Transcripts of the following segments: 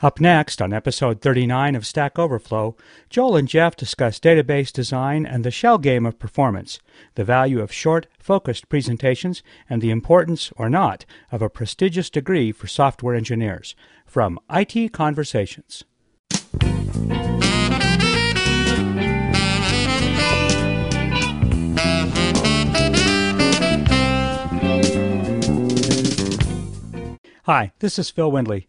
Up next, on episode 39 of Stack Overflow, Joel and Jeff discuss database design and the shell game of performance, the value of short, focused presentations, and the importance, or not, of a prestigious degree for software engineers. From IT Conversations. Hi, this is Phil Windley.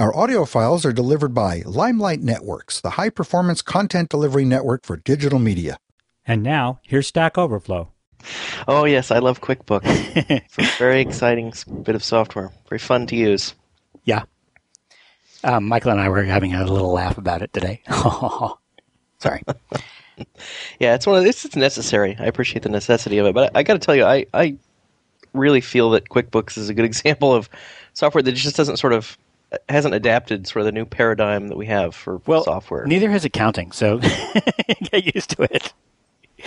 Our audio files are delivered by Limelight Networks, the high performance content delivery network for digital media. And now, here's Stack Overflow. Oh, yes, I love QuickBooks. it's a very exciting bit of software, very fun to use. Yeah. Um, Michael and I were having a little laugh about it today. Sorry. yeah, it's one of this. It's necessary. I appreciate the necessity of it, but I, I got to tell you, I, I really feel that QuickBooks is a good example of software that just doesn't sort of hasn't adapted sort of the new paradigm that we have for well, software. Neither has accounting, so get used to it.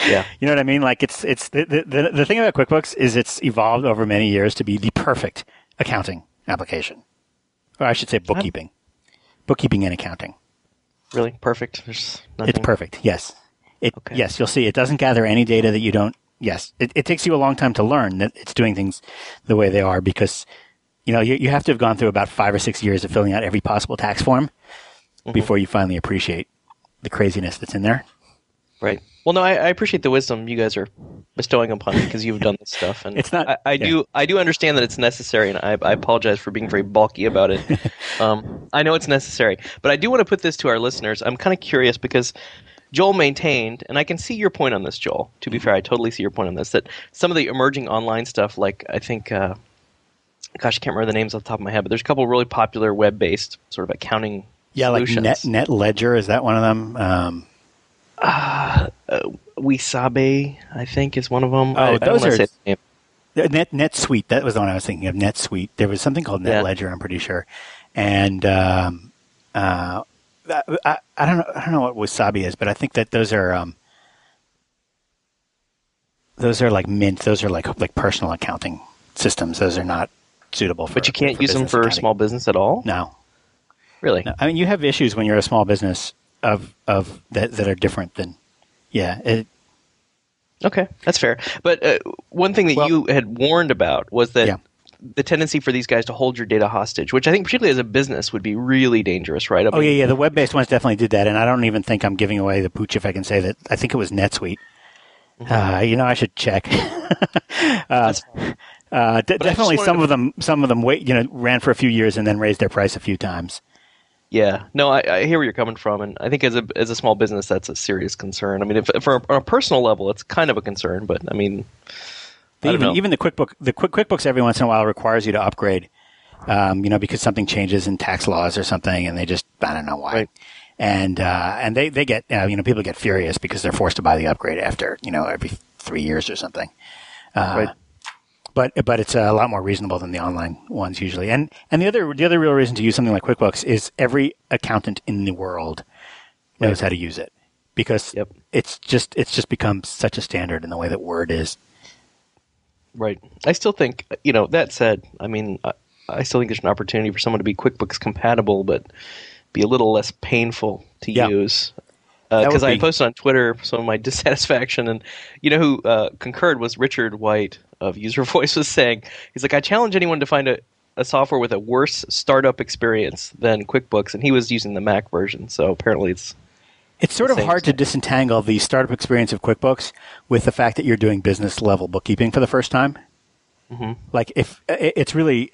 Yeah, you know what I mean. Like it's it's the, the the thing about QuickBooks is it's evolved over many years to be the perfect accounting application, or I should say bookkeeping, bookkeeping and accounting. Really perfect. There's It's perfect. Yes. It, okay. Yes, you'll see. It doesn't gather any data that you don't. Yes, it, it takes you a long time to learn that it's doing things the way they are because you know, you, you have to have gone through about five or six years of filling out every possible tax form mm-hmm. before you finally appreciate the craziness that's in there. Right. Well, no, I, I appreciate the wisdom you guys are bestowing upon me because you've done this stuff, and it's not. I, I yeah. do. I do understand that it's necessary, and I, I apologize for being very bulky about it. um, I know it's necessary, but I do want to put this to our listeners. I'm kind of curious because Joel maintained, and I can see your point on this, Joel. To be fair, I totally see your point on this. That some of the emerging online stuff, like I think uh, gosh, I can't remember the names off the top of my head, but there's a couple really popular web based sort of accounting. Yeah, solutions. like Net Net Ledger is that one of them? Um, uh, uh, Wesabe, I think, is one of them. Oh, I, those are Net NetSuite. That was the one I was thinking of. NetSuite. There was something called Net yeah. Ledger. I'm pretty sure, and um, uh, I, I, don't know. I don't know what Wasabi is, but I think that those are. Um, those are like mint. Those are like like personal accounting systems. Those are not suitable for. But you can't use them for accounting. small business at all. No, really. No. I mean, you have issues when you're a small business of of that that are different than. Yeah. It, okay, that's fair. But uh, one thing that well, you had warned about was that. Yeah. The tendency for these guys to hold your data hostage, which I think, particularly as a business, would be really dangerous, right? I mean, oh yeah, yeah. The web-based ones definitely did that, and I don't even think I'm giving away the pooch if I can say that. I think it was NetSuite. Mm-hmm. Uh, you know, I should check. uh, uh, d- definitely, some to... of them, some of them, wait, you know, ran for a few years and then raised their price a few times. Yeah, no, I, I, hear where you're coming from, and I think as a as a small business, that's a serious concern. I mean, if, if on a personal level, it's kind of a concern, but I mean, I even know. even the QuickBook, the Quick QuickBooks every once in a while requires you to upgrade, um, you know, because something changes in tax laws or something, and they just I don't know why. Right. And uh, and they they get uh, you know people get furious because they're forced to buy the upgrade after you know every three years or something. Uh, right but but it's a lot more reasonable than the online ones usually. And and the other the other real reason to use something like QuickBooks is every accountant in the world knows right. how to use it because yep. it's just it's just become such a standard in the way that Word is. Right. I still think you know that said, I mean, I, I still think there's an opportunity for someone to be QuickBooks compatible, but be a little less painful to yeah. use because uh, I posted on Twitter some of my dissatisfaction, and you know who uh, concurred was Richard White of User Voice was saying he's like I challenge anyone to find a, a software with a worse startup experience than QuickBooks, and he was using the Mac version, so apparently it's it's sort of hard to disentangle the startup experience of QuickBooks with the fact that you're doing business level bookkeeping for the first time. Mm-hmm. Like if it's really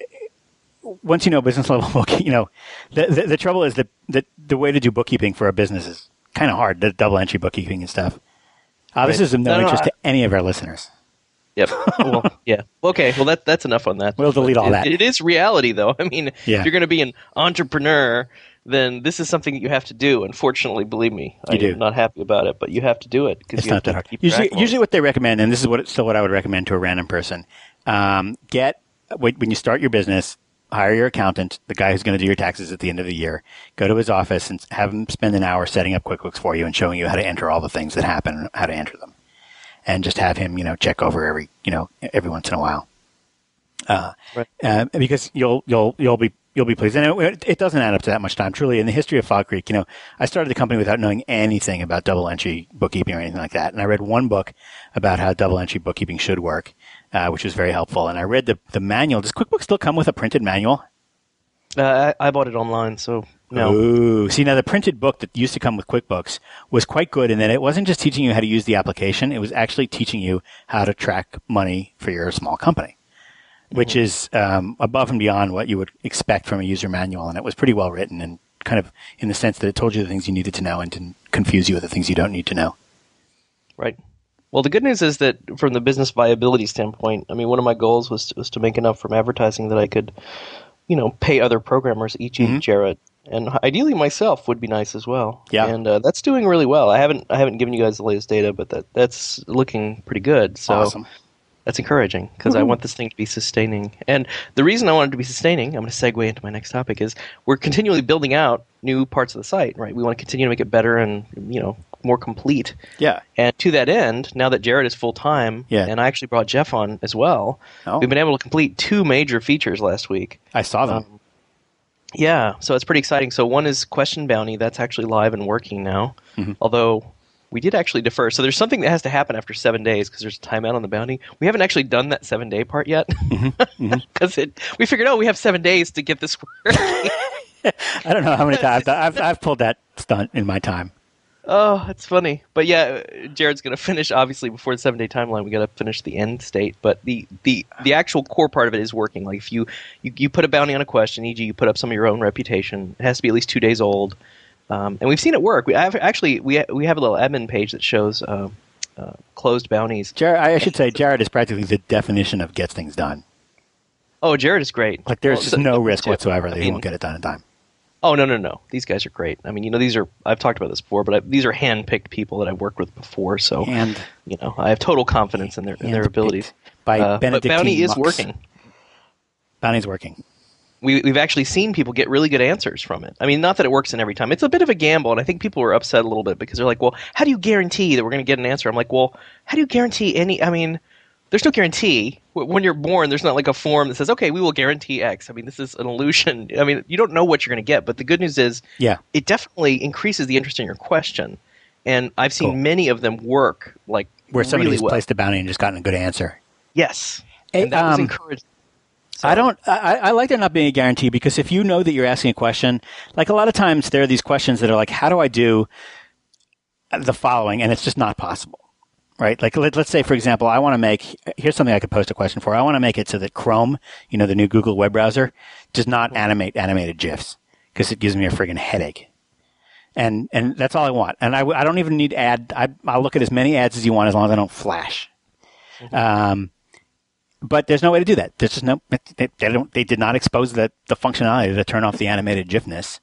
once you know business level bookkeeping, you know the, the, the trouble is that, that the way to do bookkeeping for a business is kind of hard, the double entry bookkeeping and stuff. Uh, This is of no, no interest no, I, to any of our listeners. Yep. well, yeah. Okay. Well, that that's enough on that. We'll delete all it, that. It is reality, though. I mean, yeah. if you're going to be an entrepreneur, then this is something that you have to do. Unfortunately, believe me, You I'm do. not happy about it, but you have to do it because It's you not have that to hard. Usually, usually what they recommend, and this is what still what I would recommend to a random person: um, get when you start your business, hire your accountant, the guy who's going to do your taxes at the end of the year. Go to his office and have him spend an hour setting up QuickBooks for you and showing you how to enter all the things that happen, and how to enter them, and just have him, you know, check over every, you know, every once in a while. Uh, Right. uh, because you'll you'll you'll be you'll be pleased, and it, it doesn't add up to that much time. Truly, in the history of Fog Creek, you know, I started the company without knowing anything about double entry bookkeeping or anything like that, and I read one book about how double entry bookkeeping should work, uh, which was very helpful. And I read the the manual. Does QuickBooks still come with a printed manual? Uh, I, I bought it online, so no. Ooh. See, now the printed book that used to come with QuickBooks was quite good in that it wasn't just teaching you how to use the application, it was actually teaching you how to track money for your small company, which is um, above and beyond what you would expect from a user manual. And it was pretty well written and kind of in the sense that it told you the things you needed to know and didn't confuse you with the things you don't need to know. Right. Well, the good news is that from the business viability standpoint, I mean, one of my goals was was to make enough from advertising that I could, you know, pay other programmers, e.g., Mm-hmm. Jared, and ideally myself would be nice as well. Yeah. And uh, that's doing really well. I haven't I haven't given you guys the latest data, but that that's looking pretty good. So Awesome. That's encouraging because I want this thing to be sustaining. And the reason I want it to be sustaining, I'm going to segue into my next topic, is we're continually building out new parts of the site. Right, we want to continue to make it better and you know more complete. Yeah. And to that end, now that Jared is full time, Yeah. and I actually brought Jeff on as well, Oh. we've been able to complete two major features last week. I saw them. Um, Yeah, so it's pretty exciting. So one is Question Bounty, that's actually live and working now. Mm-hmm. Although we did actually defer. So there's something that has to happen after seven days because there's a timeout on the bounty. We haven't actually done that seven day part yet Mm-hmm. because it we figured, oh, we have seven days to get this working. I don't know how many times I've, I've pulled that stunt in my time. Oh, that's funny. But yeah, Jared's going to finish obviously before the seven day timeline. We got to finish the end state, but the, the the actual core part of it is working. Like if you, you you put a bounty on a question, e.g., you put up some of your own reputation. It has to be at least two days old, um, and we've seen it work. We have, actually we we have a little admin page that shows uh, uh, closed bounties. Jared, I should say, Jared is practically the definition of gets things done. Oh, Jared is great. Like, there's Well, just so- no risk too. whatsoever I that he won't get it done in time. Oh no no no! These guys are great. I mean, you know, these are I've talked about this before, but I, these are hand-picked people that I've worked with before. So And you know, I have total confidence in their in their abilities. by Uh, but Benedictine Bounty is working. Bounty's working. We, we've actually seen people get really good answers from it. I mean, not that it works in every time. It's a bit of a gamble, and I think people were upset a little bit because they're like, "Well, how do you guarantee that we're going to get an answer?" I'm like, "Well, how do you guarantee any? I mean, there's no guarantee. When you're born, there's not like a form that says, "Okay, we will guarantee X." I mean, this is an illusion. I mean, you don't know what you're going to get, but the good news is, Yeah. it definitely increases the interest in your question. And I've seen Cool. many of them work like Where somebody's really well. placed a bounty and just gotten a good answer. Yes, and that was um, encouraging. I don't. I, I like there not being a guarantee because if you know that you're asking a question, like a lot of times there are these questions that are like, "How do I do the following?" and it's just not possible, right? Like let, let's say, for example, I want to make. Here's something I could post a question for. I want to make it so that Chrome, you know, the new Google web browser, does not animate animated gifs because it gives me a friggin' headache. And and that's all I want. And I, I don't even need ad. I, I'll look at as many ads as you want as long as I don't flash. Um, but there's no way to do that. There's just no. They, they don't. They did not expose the the functionality to turn off the animated GIFness.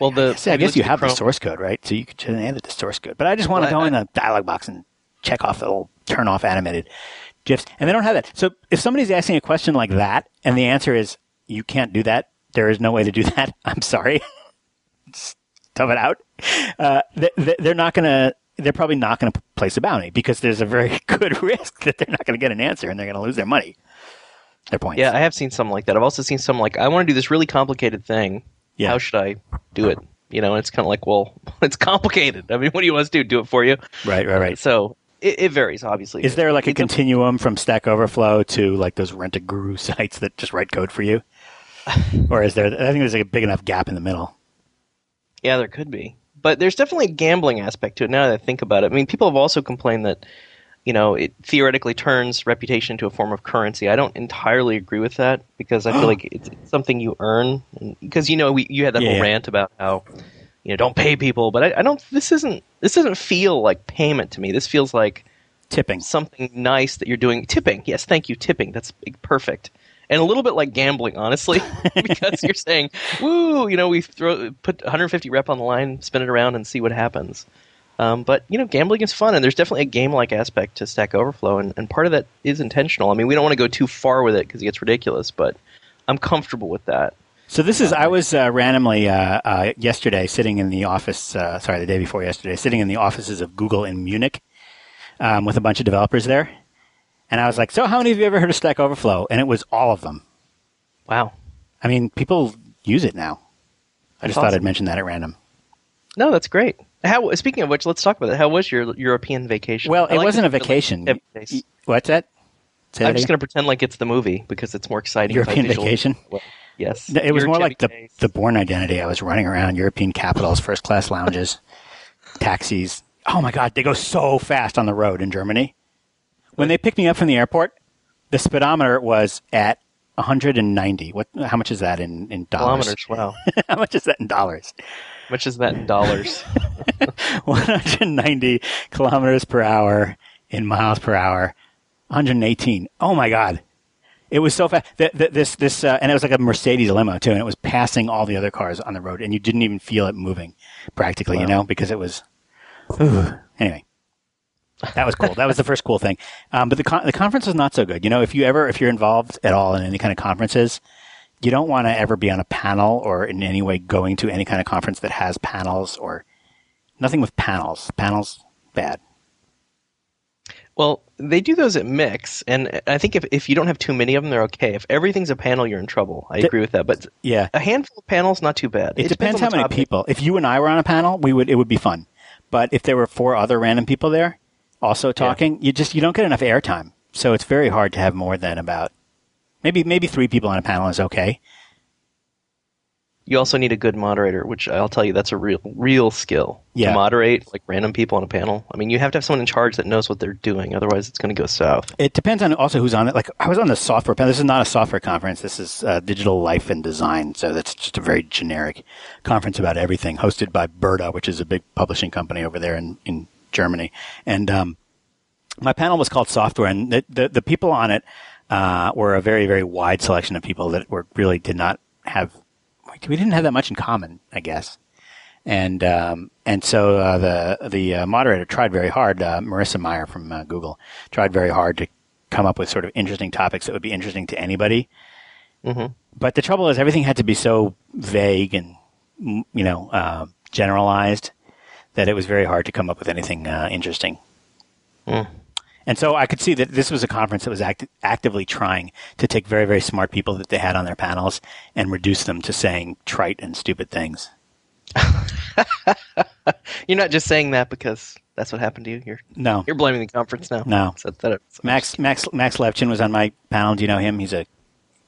Well, the See, I guess you at have the Chrome- source code, right? So you could just edit the source code. But I just want to go I- in the dialog box and check off the little turn off animated GIFs, and they don't have that. So if somebody's asking a question like that, and the answer is you can't do that, there is no way to do that. I'm sorry. Tough it out. Uh, they- they're not going to. They're probably not going to place a bounty because there's a very good risk that they're not going to get an answer and they're going to lose their money, their points. Yeah, I have seen some like that. I've also seen some like I want to do this really complicated thing. Yeah. How should I do it? You know, and it's kind of like, well, it's complicated. I mean, what do you want us to do? Do it for you? right, right, right. So it, it varies, obviously. Is there like a It's continuum from Stack Overflow to like those rent a guru sites that just write code for you? or is there? I think there's like a big enough gap in the middle. Yeah, there could be. But there's definitely a gambling aspect to it now that I think about it. I mean, people have also complained that, you know, it theoretically turns reputation into a form of currency. I don't entirely agree with that because I feel like it's, it's something you earn. Because, you know, we, you had that Yeah, whole rant about how, you know, don't pay people. But I, I don't, this isn't, this doesn't feel like payment to me. This feels like Tipping. something nice that you're doing. Tipping. Yes, thank you. Tipping. That's perfect. And a little bit like gambling, honestly, because you're saying, "Woo!" You know, we throw put 150 rep on the line, spin it around, and see what happens. Um, but you know, gambling is fun, and there's definitely a game-like aspect to Stack Overflow, and, and part of that is intentional. I mean, we don't want to go too far with it because it gets ridiculous, but I'm comfortable with that. So this is I was uh, randomly uh, uh, yesterday sitting in the office. Uh, sorry, the day before yesterday, sitting in the offices of Google in Munich um, with a bunch of developers there, and I was like, "So, how many of you ever heard of Stack Overflow?" And it was all of them. Wow. I mean, people use it now. I just That's thought I'd mention that at random. No, that's great. How speaking of which, let's talk about it. How was your European vacation? Well, I it like wasn't a like vacation. Y- What's that? Say I'm that just going to pretend like it's the movie because it's more exciting. European vacation? Well, yes, No, It was Your more like the, the Bourne Identity. I was running around European capitals, first class lounges, taxis. Oh my God, they go so fast on the road in Germany. When they picked me up from the airport, the speedometer was at 190. What? How much is that in, in dollars? kilometers. Wow, how much is that in dollars? How much is that in dollars? 190 kilometers per hour in miles per hour. 118. Oh my God. It was so fast. Th- th- this, this, uh, and it was like a Mercedes limo too, and it was passing all the other cars on the road, and you didn't even feel it moving, practically, you know, because it was. Ooh. Anyway, that was cool. that was the first cool thing. Um, but the con- the conference was not so good. You know, if you ever if you're involved at all in any kind of conferences, you don't want to ever be on a panel or in any way going to any kind of conference that has panels or nothing with panels. Panels bad. well, they do those at Mix, and I think if if you don't have too many of them, they're okay. If everything's a panel, you're in trouble. I agree with that, but Yeah. a handful of panels, not too bad. It, depends, on how many people. If you and I were on a panel, we would it would be fun. But if there were four other random people there also talking, you just you don't get enough airtime. So it's very hard to have more than about maybe maybe three people on a panel is okay. You also need a good moderator, which I'll tell you that's a real real skill Yeah. to moderate like random people on a panel. I mean, you have to have someone in charge that knows what they're doing, otherwise it's going to go south. It depends on also who's on it. Like I was on the software panel. This is not a software conference. This is uh, digital life and design. So that's just a very generic conference about everything, hosted by Burda, which is a big publishing company over there in in Germany. And um, my panel was called software, and the the, the people on it uh, were a very very wide selection of people that were really did not have. We didn't have that much in common, I guess and um, and so uh, the the uh, moderator tried very hard. Uh, Marissa Mayer from uh, Google tried very hard to come up with sort of interesting topics that would be interesting to anybody. Mhm. But the trouble is, everything had to be so vague and you know uh, generalized that it was very hard to come up with anything uh, interesting. Mm. And so I could see that this was a conference that was act- actively trying to take very, very smart people that they had on their panels and reduce them to saying trite and stupid things. You're not just saying that because that's what happened to you. You're No, you're blaming the conference now. No. So that, Max Max Max Levchin was on my panel. Do you know him? He's a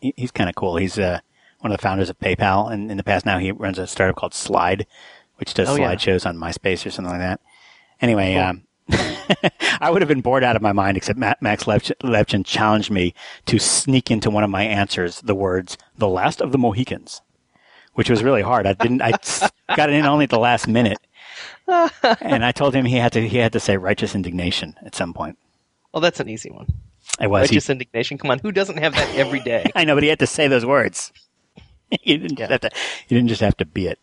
he- he's kind of cool. He's uh, one of the founders of PayPal, and in the past now he runs a startup called Slide, which does Oh, yeah. slideshows on MySpace or something like that. Anyway, um, I would have been bored out of my mind, except Max Levchin, challenged me to sneak into one of my answers the words "the last of the Mohicans," which was really hard. I didn't. I got it in only at the last minute, and I told him he had to he had to say righteous indignation at some point. Well, that's an easy one. It was. He- Righteous indignation. Come on, who doesn't have that every day? I know, but he had to say those words. he didn't just have to. He didn't just have to be it.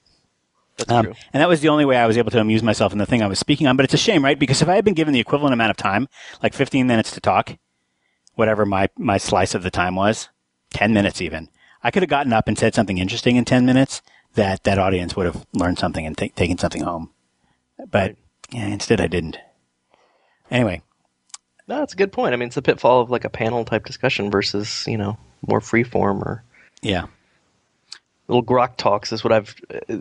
That's Um, true. and that was the only way I was able to amuse myself in the thing I was speaking on. But it's a shame, right? Because if I had been given the equivalent amount of time, like 15 minutes to talk, whatever my, my slice of the time was, 10 minutes even, I could have gotten up and said something interesting in 10 minutes that that audience would have learned something and ta- taken something home. But yeah, instead I didn't. Anyway, No, that's a good point. I mean, it's a pitfall of like a panel type discussion versus you know more free form or yeah. Little grok talks is what I've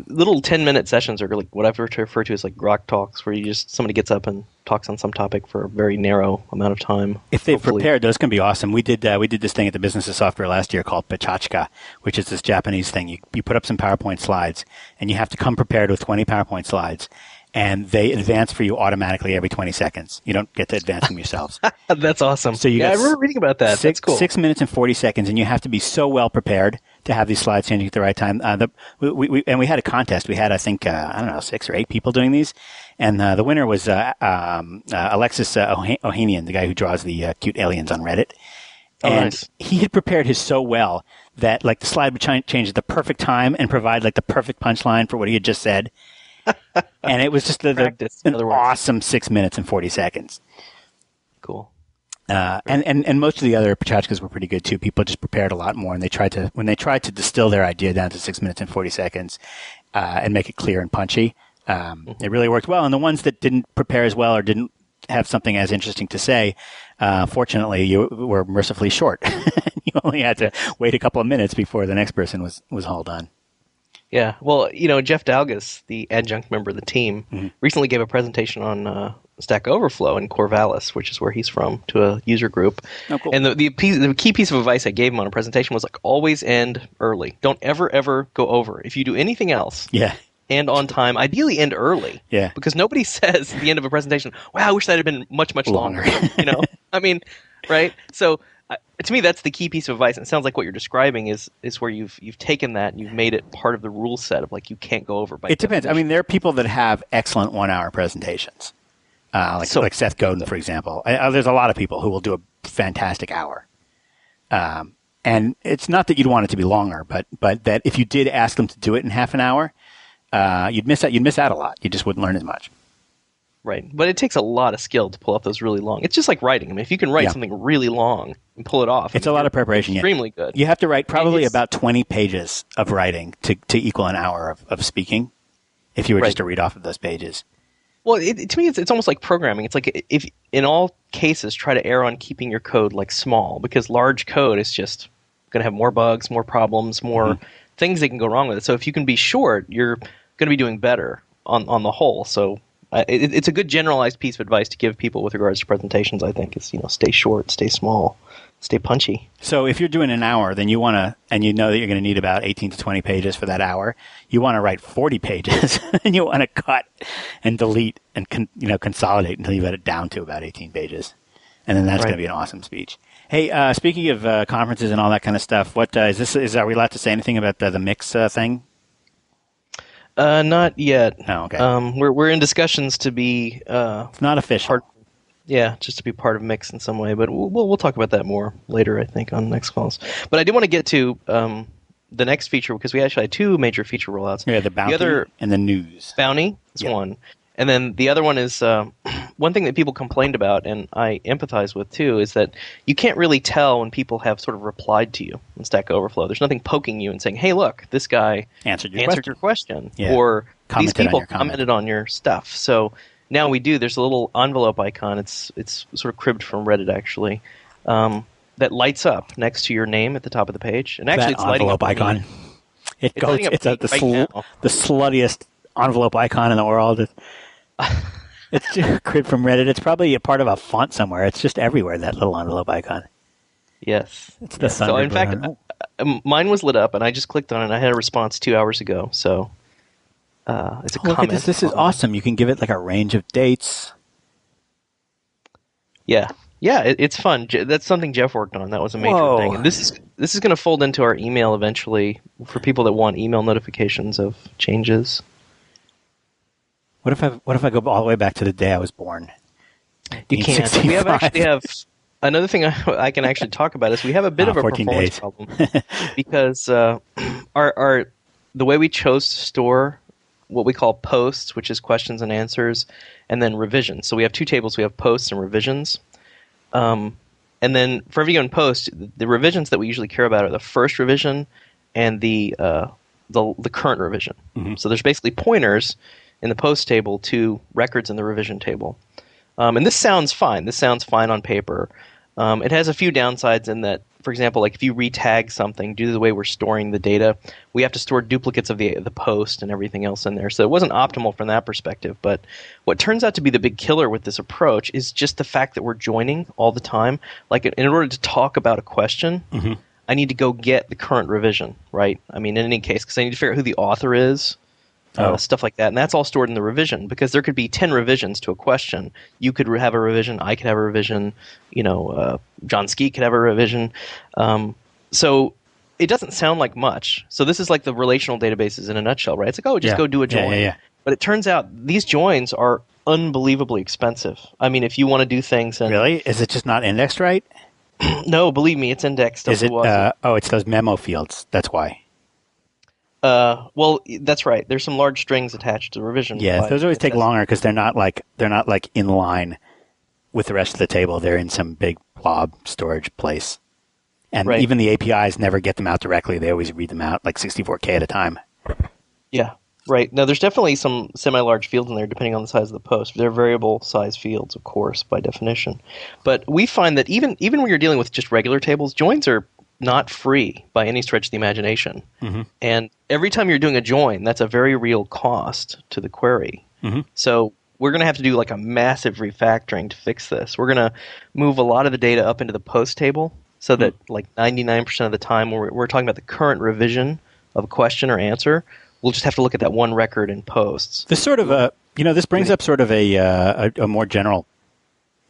little ten minute sessions are like what I've referred to as like grok talks where you just somebody gets up and talks on some topic for a very narrow amount of time. If they've hopefully. prepared, those can be awesome. We did uh, we did this thing at the Business of Software last year called Pecha Kucha, which is this Japanese thing. You you put up some PowerPoint slides, and you have to come prepared with 20 PowerPoint slides, and they advance for you automatically every 20 seconds. You don't get to advance them yourselves. That's awesome. So you yeah, I remember reading about that. Six, That's cool. Six minutes and 40 seconds, and you have to be so well prepared to have these slides changing at the right time. Uh, the, we, we, and we had a contest. We had, I think, uh, I don't know, six or eight people doing these. And uh, the winner was uh, um, uh, Alexis uh, Ohanian, the guy who draws the uh, cute aliens on Reddit. Oh, and nice. he had prepared his so well that like the slide would ch- change at the perfect time and provide like the perfect punchline for what he had just said. and it was just the, the, Practice, an awesome six minutes and 40 seconds. Uh, and, and, and most of the other Pecha Kuchas were pretty good too. People just prepared a lot more and they tried to, when they tried to distill their idea down to six minutes and 40 seconds, uh, and make it clear and punchy, um, Mm-hmm. it really worked well. And the ones that didn't prepare as well or didn't have something as interesting to say, uh, fortunately you were mercifully short. you only had to wait a couple of minutes before the next person was, was hauled on. Yeah. Well, you know, Geoff Dalgas, the adjunct member of the team, Mm-hmm. recently gave a presentation on uh, Stack Overflow in Corvallis, which is where he's from, to a user group. Oh, cool. And the, the, piece, the key piece of advice I gave him on a presentation was like, always end early. Don't ever, ever go over. If you do anything else, Yeah. end on time. Ideally, end early. Yeah. Because nobody says at the end of a presentation, "Wow, I wish that had been much, much longer." Longer. you know, I mean, right? So, uh, to me, that's the key piece of advice. And it sounds like what you're describing is is where you've you've taken that and you've made it part of the rule set of like you can't go over. By It depends. I mean, there are people that have excellent one-hour presentations, uh, like So- like Seth Godin, for example. Uh, uh, there's a lot of people who will do a fantastic hour. Um, and it's not that you'd want it to be longer, but but that if you did ask them to do it in half an hour, uh, you'd miss out. You'd miss out a lot. You just wouldn't learn as much. right, but it takes a lot of skill to pull off those really long. It's just like writing. I mean, if you can write Yeah. something really long and pull it off, It's a lot of preparation. Yeah. Extremely good. You have to write probably about 20 pages of writing to, to equal an hour of, of speaking if you were Right. just to read off of those pages. Well, it, to me, it's, it's almost like programming. It's like if, in all cases, try to err on keeping your code like small because large code is just going to have more bugs, more problems, more Mm-hmm. things that can go wrong with it. So if you can be short, you're going to be doing better on on the whole. So uh, it, it's a good generalized piece of advice to give people with regards to presentations. I think is you know stay short, stay small, stay punchy. So if you're doing an hour, then you want to, and you know that you're going to need about 18 to 20 pages for that hour. You want to write 40 pages, and you want to cut and delete and con, you know consolidate until you've got it down to about 18 pages, and then that's Right. going to be an awesome speech. Hey, uh, speaking of uh, conferences and all that kind of stuff, what uh, is this? Is are we allowed to say anything about the, the mix uh, thing? Uh, not yet. No, okay. Um, we're we're in discussions to be uh, It's not official. part yeah just to be part of mix in some way but we'll, we'll, talk about that more later i think on next calls but i did want to get to um, the next feature because we actually had two major feature rollouts yeah, the bounty the other and the news. bounty is Yeah. one and then the other one is um, one thing that people complained about and i empathize with too is that you can't really tell when people have sort of replied to you in stack overflow there's nothing poking you and saying hey look this guy Answered your answered question. your question Yeah. or these Commented on people comment. commented on your stuff so now we do there's a little envelope icon it's it's sort of cribbed from reddit actually um, that lights up next to your name at the top of the page and actually that it's lighting envelope up icon. It It's goes. It's a, the, right sl- the sluttiest envelope icon in the world. It- it's just crib from Reddit. It's probably a part of a font somewhere. It's just everywhere. That little envelope icon. yes It's the so in fact Oh. uh, mine was lit up and i just clicked on it and i had a response two hours ago so uh, it's a Oh, look at comment this. This is awesome. You can give it like a range of dates. Yeah, yeah, it, it's fun. That's something Jeff worked on. That was a major Whoa. thing. And this is this is going to fold into our email eventually for people that want email notifications of changes. What if I what if I go all the way back to the day I was born? You can't. We have actually have another thing I, I can actually talk about is we have a bit Ah, of a 14 performance days. problem because uh, our our the way we chose to store what we call posts, which is questions and answers, and then revisions. So we have two tables. We have posts and revisions. Um, and then for every given post, the revisions that we usually care about are the first revision and the uh, the, the current revision. So there's basically pointers in the post table to records in the revision table. Um, and this sounds fine. This sounds fine on paper. Um, it has a few downsides in that, for example, like if you retag something due to the way we're storing the data, we have to store duplicates of the the post and everything else in there. So it wasn't optimal from that perspective. But what turns out to be the big killer with this approach is just the fact that we're joining all the time. Like in order to talk about a question, mm-hmm. I need to go get the current revision, right? I mean, in any case, because I need to figure out who the author is, uh, Oh. stuff like that, and that's all stored in the revision because there could be ten revisions to a question. You could have a revision, I could have a revision, you know, uh, Jon Skeet could have a revision. Um, so it doesn't sound like much. So this is like the relational databases in a nutshell, right? It's like, oh, just Yeah. go do a join. yeah, yeah. But it turns out these joins are unbelievably expensive. I mean, if you want to do things and Really? Is it just not indexed right? no, believe me, it's indexed. Is it? Uh, oh, it's those memo fields. That's why. Uh, well, that's right. There's some large strings attached to the revision. Yeah, those always take longer because they're not like they're not like in line with the rest of the table. They're in some big blob storage place, and Right. even the APIs never get them out directly. They always read them out like 64k at a time. Yeah, right. Now there's definitely some semi-large fields in there, depending on the size of the post. They're variable size fields, of course, by definition. But we find that even even when you're dealing with just regular tables, joins are not free by any stretch of the imagination. Mm-hmm. And every time you're doing a join, that's a very real cost to the query. Mm-hmm. So we're going to have to do like a massive refactoring to fix this. We're going to move a lot of the data up into the post table so that mm. like 99% of the time we're, we're talking about the current revision of a question or answer, we'll just have to look at that one record in posts. This sort of a you know this brings mm-hmm. up sort of a, uh, a a more general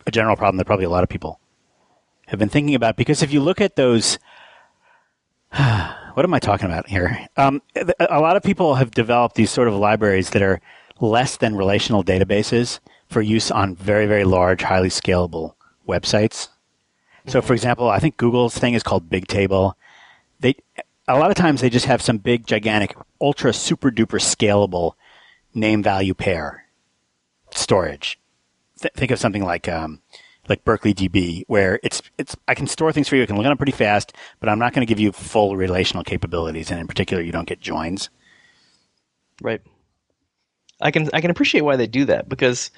a general problem that probably a lot of people have been thinking about because if you look at those what am I talking about here? Um, a lot of people have developed these sort of libraries that are less than relational databases for use on very very large highly scalable websites. So for example, I think Google's thing is called Bigtable. They a lot of times they just have some big gigantic ultra super duper scalable name value pair storage. Th- think of something like um, like Berkeley DB, where it's it's I can store things for you. I can look at them pretty fast, but I'm not going to give you full relational capabilities, and in particular, you don't get joins. Right. I can I can appreciate why they do that because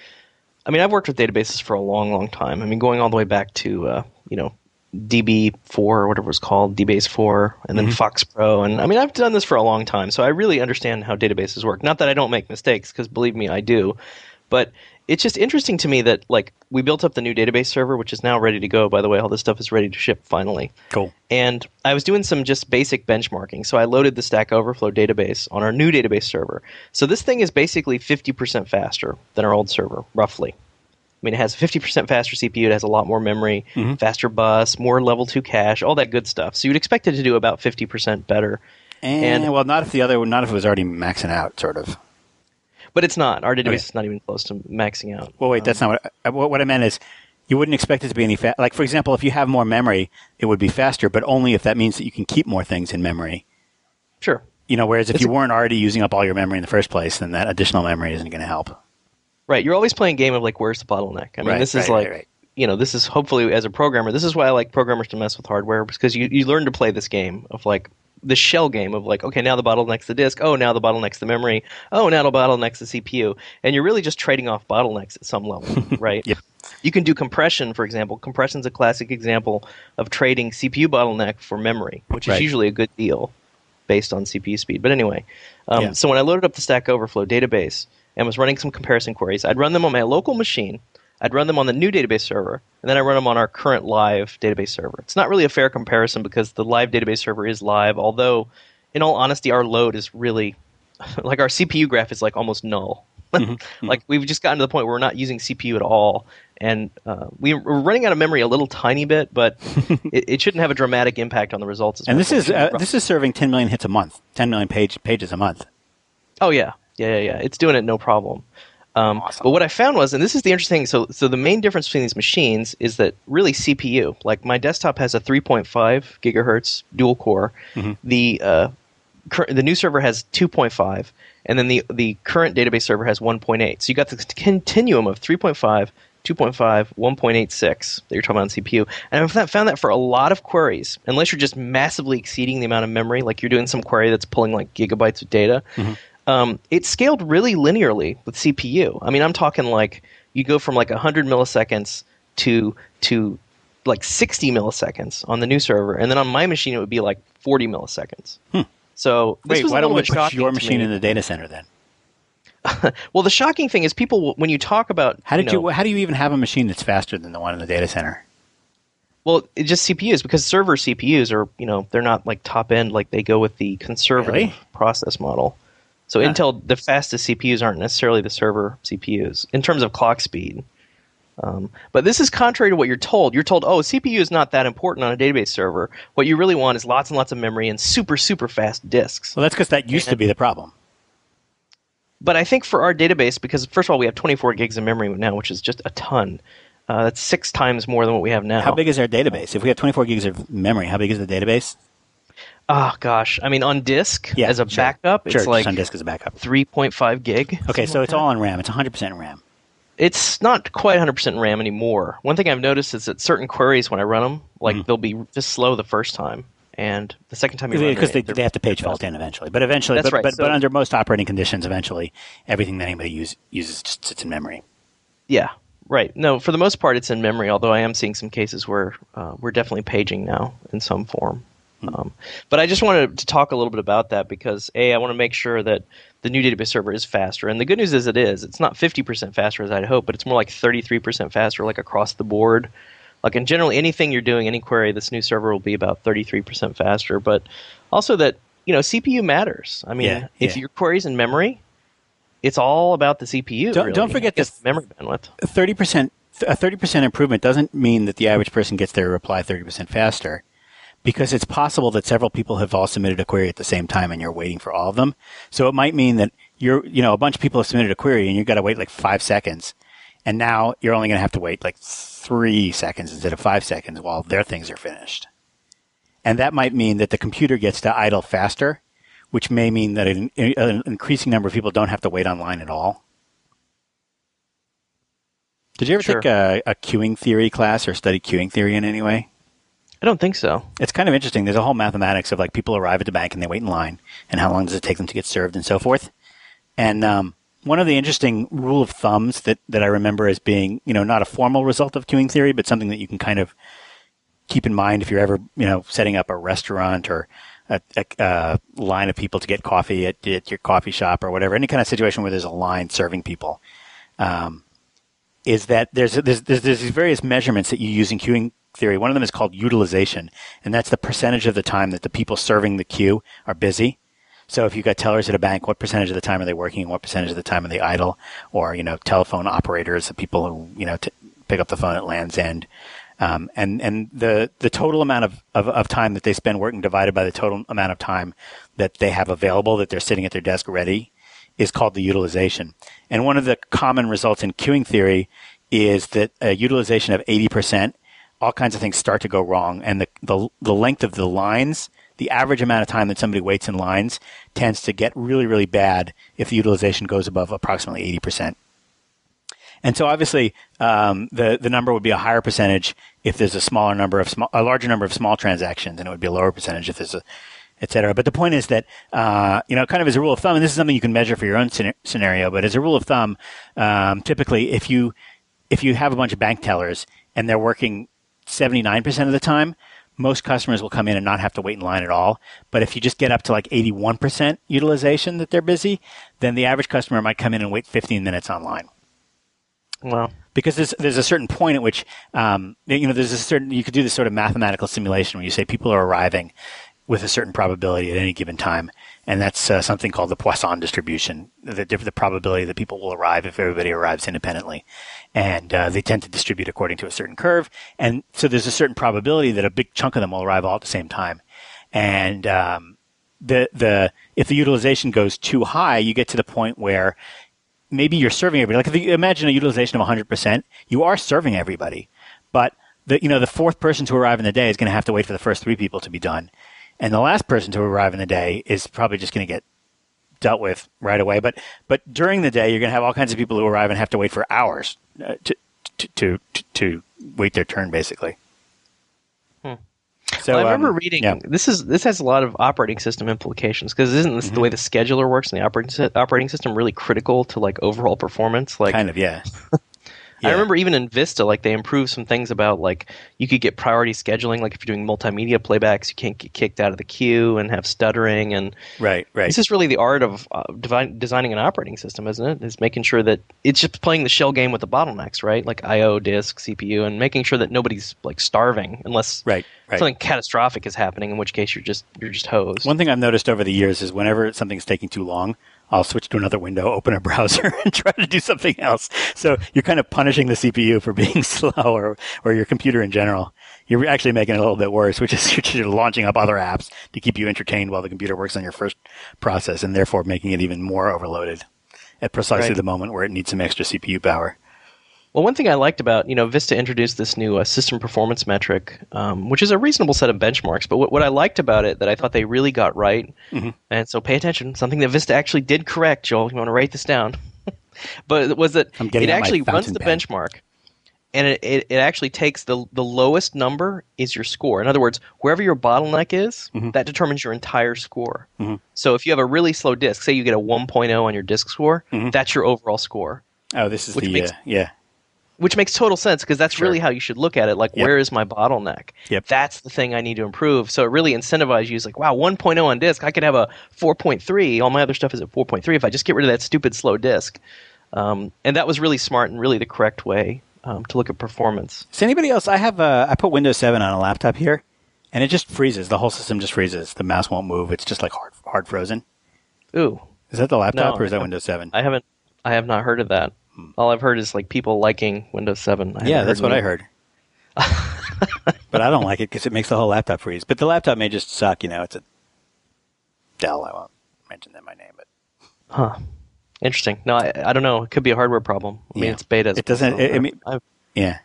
I mean I've worked with databases for a long long time. I mean going all the way back to uh, you know DB4 or whatever it was called, DBase 4 and then FoxPro and I mean I've done this for a long time so I really understand how databases work. Not that I don't make mistakes because believe me I do. But it's just interesting to me that like we built up the new database server which is now ready to go by the way all this stuff is ready to ship finally. Cool. And I was doing some just basic benchmarking. So I loaded the Stack Overflow database on our new database server. So this thing is basically 50% faster than our old server, roughly. I mean, it has 50% faster CPU, it has a lot more memory, mm-hmm. faster bus, more level 2 cache, all that good stuff. So you'd expect it to do about 50% better. And, And- well, not if the other, not if it was already maxing out, sort of. But it's not. Our database Okay. is not even close to maxing out. Well, wait, that's um, not what I, what what I meant is. You wouldn't expect it to be any fast. like, for example, if you have more memory, it would be faster, but only if that means that you can keep more things in memory. Sure. You know, whereas if It's you weren't already using up all your memory in the first place, then that additional memory isn't going to help. Right. You're always playing a game of like, where's the bottleneck? I mean, Right, this is right, like, right. you know, this is hopefully as a programmer, this is why I like programmers to mess with hardware because you, you learn to play this game of like the shell game of like, okay, now the bottleneck's the disk. Oh, now the bottleneck's the memory. Oh, now the bottleneck's the CPU. And you're really just trading off bottlenecks at some level, right? Yep. You can do compression, for example. Compression's a classic example of trading CPU bottleneck for memory, which is Right. usually a good deal based on CPU speed. But anyway, um, Yeah. so when I loaded up the Stack Overflow database and was running some comparison queries, I'd run them on my local machine. I'd run them on the new database server, and then I run them on our current live database server. It's not really a fair comparison because the live database server is live, although, in all honesty, our load is really like our CPU graph is like almost null. like we've just gotten to the point where we're not using CPU at all, and uh, we, we're running out of memory a little tiny bit, but it, it shouldn't have a dramatic impact on the results. as And this is uh, this is serving 10 million hits a month, 10 million page pages a month. Oh yeah, yeah, yeah, yeah. It's doing it no problem. Um, Awesome. But what I found was, and this is the interesting. So, so the main difference between these machines is that really CPU. Like my desktop has a 3.5 gigahertz dual core. The uh, cur- the new server has 2.5, and then the the current database server has 1.8. So you got this continuum of 3.5. 2.5, 1.86 that you're talking about on CPU. And I've found that for a lot of queries, unless you're just massively exceeding the amount of memory, like you're doing some query that's pulling like gigabytes of data, um, it scaled really linearly with CPU. I mean, I'm talking like you go from like 100 milliseconds to to like 60 milliseconds on the new server, and then on my machine it would be like 40 milliseconds. So this Wait, why don't we put your machine in the data center then? Well, the shocking thing is people when you talk about How did you, know, how do you even have a machine that's faster than the one in the data center? Well, it's just CPUs because server CPUs are you know they're not like top end like they go with the conservative Really? process model. So Huh. Intel the fastest CPUs aren't necessarily the server CPUs in terms of clock speed. Um, but this is contrary to what you're told. You're told, oh, CPU is not that important on a database server. What you really want is lots and lots of memory and super super fast disks. Well, that's because that used to be the problem. But I think for our database, because first of all, we have 24 gigs of memory now, which is just a ton. Uh, that's six times more than what we have now. How big is our database? If we have 24 gigs of memory, how big is the database? Oh gosh, I mean on disk Yeah, as a sure. backup, Sure, it's like on disk as a backup. 3.5 gig. Okay, so like it's that. all on RAM. It's 100% RAM. It's not quite 100% RAM anymore. One thing I've noticed is that certain queries when I run them, like they'll be just slow the first time, and the second time you run Because they, they have to page fault in eventually. But eventually, That's but, right, but, so- but under most operating conditions, eventually, everything that anybody use, uses just sits in memory. Yeah, right. No, for the most part, it's in memory. Although I am seeing some cases where uh, we're definitely paging now in some form. Um, but I just wanted to talk a little bit about that because a I want to make sure that the new database server is faster. And the good news is it is. It's not 50% faster as I'd hope, but it's more like 33% faster, like across the board. Like in general, anything you're doing, any query, this new server will be about 33% faster. But also that you know CPU matters. I mean, Yeah, if yeah. your query's in memory, it's all about the CPU. Don't- really. don't forget this- memory bandwidth. thirty percent a thirty percent improvement doesn't mean that the average person gets their reply thirty percent faster, because it's possible that several people have all submitted a query at the same time and you're waiting for all of them. So it might mean that you're you know a bunch of people have submitted a query and you've got to wait like five seconds, and now you're only going to have to wait like three seconds instead of five seconds while their things are finished, and that might mean that the computer gets to idle faster. Which may mean that an, an increasing number of people don't have to wait online at all. Did you ever Sure. take a, a queuing theory class or study queuing theory in any way? I don't think so. It's kind of interesting. There's a whole mathematics of like people arrive at the bank and they wait in line, and how long does it take them to get served, and so forth. And um, one of the interesting rule of thumbs that, that I remember as being, you know, not a formal result of queuing theory, but something that you can kind of keep in mind if you're ever, you know, setting up a restaurant or a, a, a line of people to get coffee at, at your coffee shop or whatever, any kind of situation where there's a line serving people. Um, is that there's, there's there's there's these various measurements that you use in queuing theory. One of them is called utilization, and that's the percentage of the time that the people serving the queue are busy. So if you've got tellers at a bank, what percentage of the time are they working, what percentage of the time are they idle? Or you know, telephone operators, the people who you know t- pick up the phone at Land's End, um, and and the the total amount of, of of time that they spend working divided by the total amount of time that they have available that they're sitting at their desk ready is called the utilization. And one of the common results in queuing theory is that a utilization of 80%, all kinds of things start to go wrong. And the, the, the length of the lines, the average amount of time that somebody waits in lines tends to get really, really bad if the utilization goes above approximately 80%. And so obviously, um, the, the number would be a higher percentage if there's a smaller number of small, a larger number of small transactions, and it would be a lower percentage if there's a, et cetera. But the point is that, uh, you know, kind of as a rule of thumb, and this is something you can measure for your own scenario, but as a rule of thumb, um, typically if you, if you have a bunch of bank tellers and they're working 79% of the time, most customers will come in and not have to wait in line at all. But if you just get up to like 81% utilization that they're busy, then the average customer might come in and wait 15 minutes online. Well, because there's there's a certain point at which um, you know there's a certain you could do this sort of mathematical simulation where you say people are arriving with a certain probability at any given time, and that's uh, something called the Poisson distribution, the the probability that people will arrive if everybody arrives independently, and uh, they tend to distribute according to a certain curve, and so there's a certain probability that a big chunk of them will arrive all at the same time, and um, the the if the utilization goes too high, you get to the point where maybe you're serving everybody. Like if you imagine a utilization of 100%, you are serving everybody, but the you know the fourth person to arrive in the day is going to have to wait for the first three people to be done, and the last person to arrive in the day is probably just going to get dealt with right away. But but during the day, you're going to have all kinds of people who arrive and have to wait for hours uh, to, to to to wait their turn, basically. So well, I remember um, reading yeah. this is this has a lot of operating system implications because isn't this Mm-hmm. the way the scheduler works in the operating operating system really critical to like overall performance? Like kind of yeah. I remember even in Vista, like they improved some things about like you could get priority scheduling. Like if you're doing multimedia playbacks, you can't get kicked out of the queue and have stuttering. And Right, right. this is really the art of uh, devi- designing an operating system, isn't it? Is making sure that it's just playing the shell game with the bottlenecks, right? Like I/O, disk, CPU, and making sure that nobody's like starving unless Right, right. something catastrophic is happening, in which case you're just you're just hosed. One thing I've noticed over the years is whenever something's taking too long, I'll switch to another window, open a browser, and try to do something else. So you're kind of punishing the CPU for being slow or, or your computer in general. You're actually making it a little bit worse, which is you're launching up other apps to keep you entertained while the computer works on your first process and therefore making it even more overloaded at precisely Right. the moment where it needs some extra CPU power. Well, one thing I liked about you know Vista introduced this new uh, system performance metric, um, which is a reasonable set of benchmarks. But what, what I liked about it that I thought they really got right, Mm-hmm. and so pay attention, something that Vista actually did correct. Joel, you want to write this down? but it was that I'm it actually runs the pen. benchmark, and it, it, it actually takes the the lowest number is your score. In other words, wherever your bottleneck is, Mm-hmm. that determines your entire score. So if you have a really slow disk, say you get a 1.0 on your disk score, Mm-hmm. that's your overall score Oh, this is the makes- uh, yeah. Which makes total sense because that's Sure. really how you should look at it. Like, Yep. where is my bottleneck? Yep. That's the thing I need to improve. So it really incentivizes you. It's like, wow, 1.0 on disk, I could have a 4.3. All my other stuff is at 4.3 if I just get rid of that stupid slow disk. Um, and that was really smart and really the correct way um, to look at performance. Does anybody else? I have uh, I put Windows 7 on a laptop here, and it just freezes. The whole system just freezes. The mouse won't move. It's just like hard hard frozen. Ooh, Is that the laptop No, or is that Windows 7? I haven't, I have not heard of that. All I've heard is like people liking Windows 7. I yeah, that's what I heard. but I don't like it because it makes the whole laptop freeze. But the laptop may just suck. You know, it's a Dell. I won't mention them by name, but Huh. Interesting. No, I, I don't know. It could be a hardware problem. I mean, Yeah. it's beta. It doesn't- so I- I mean- yeah.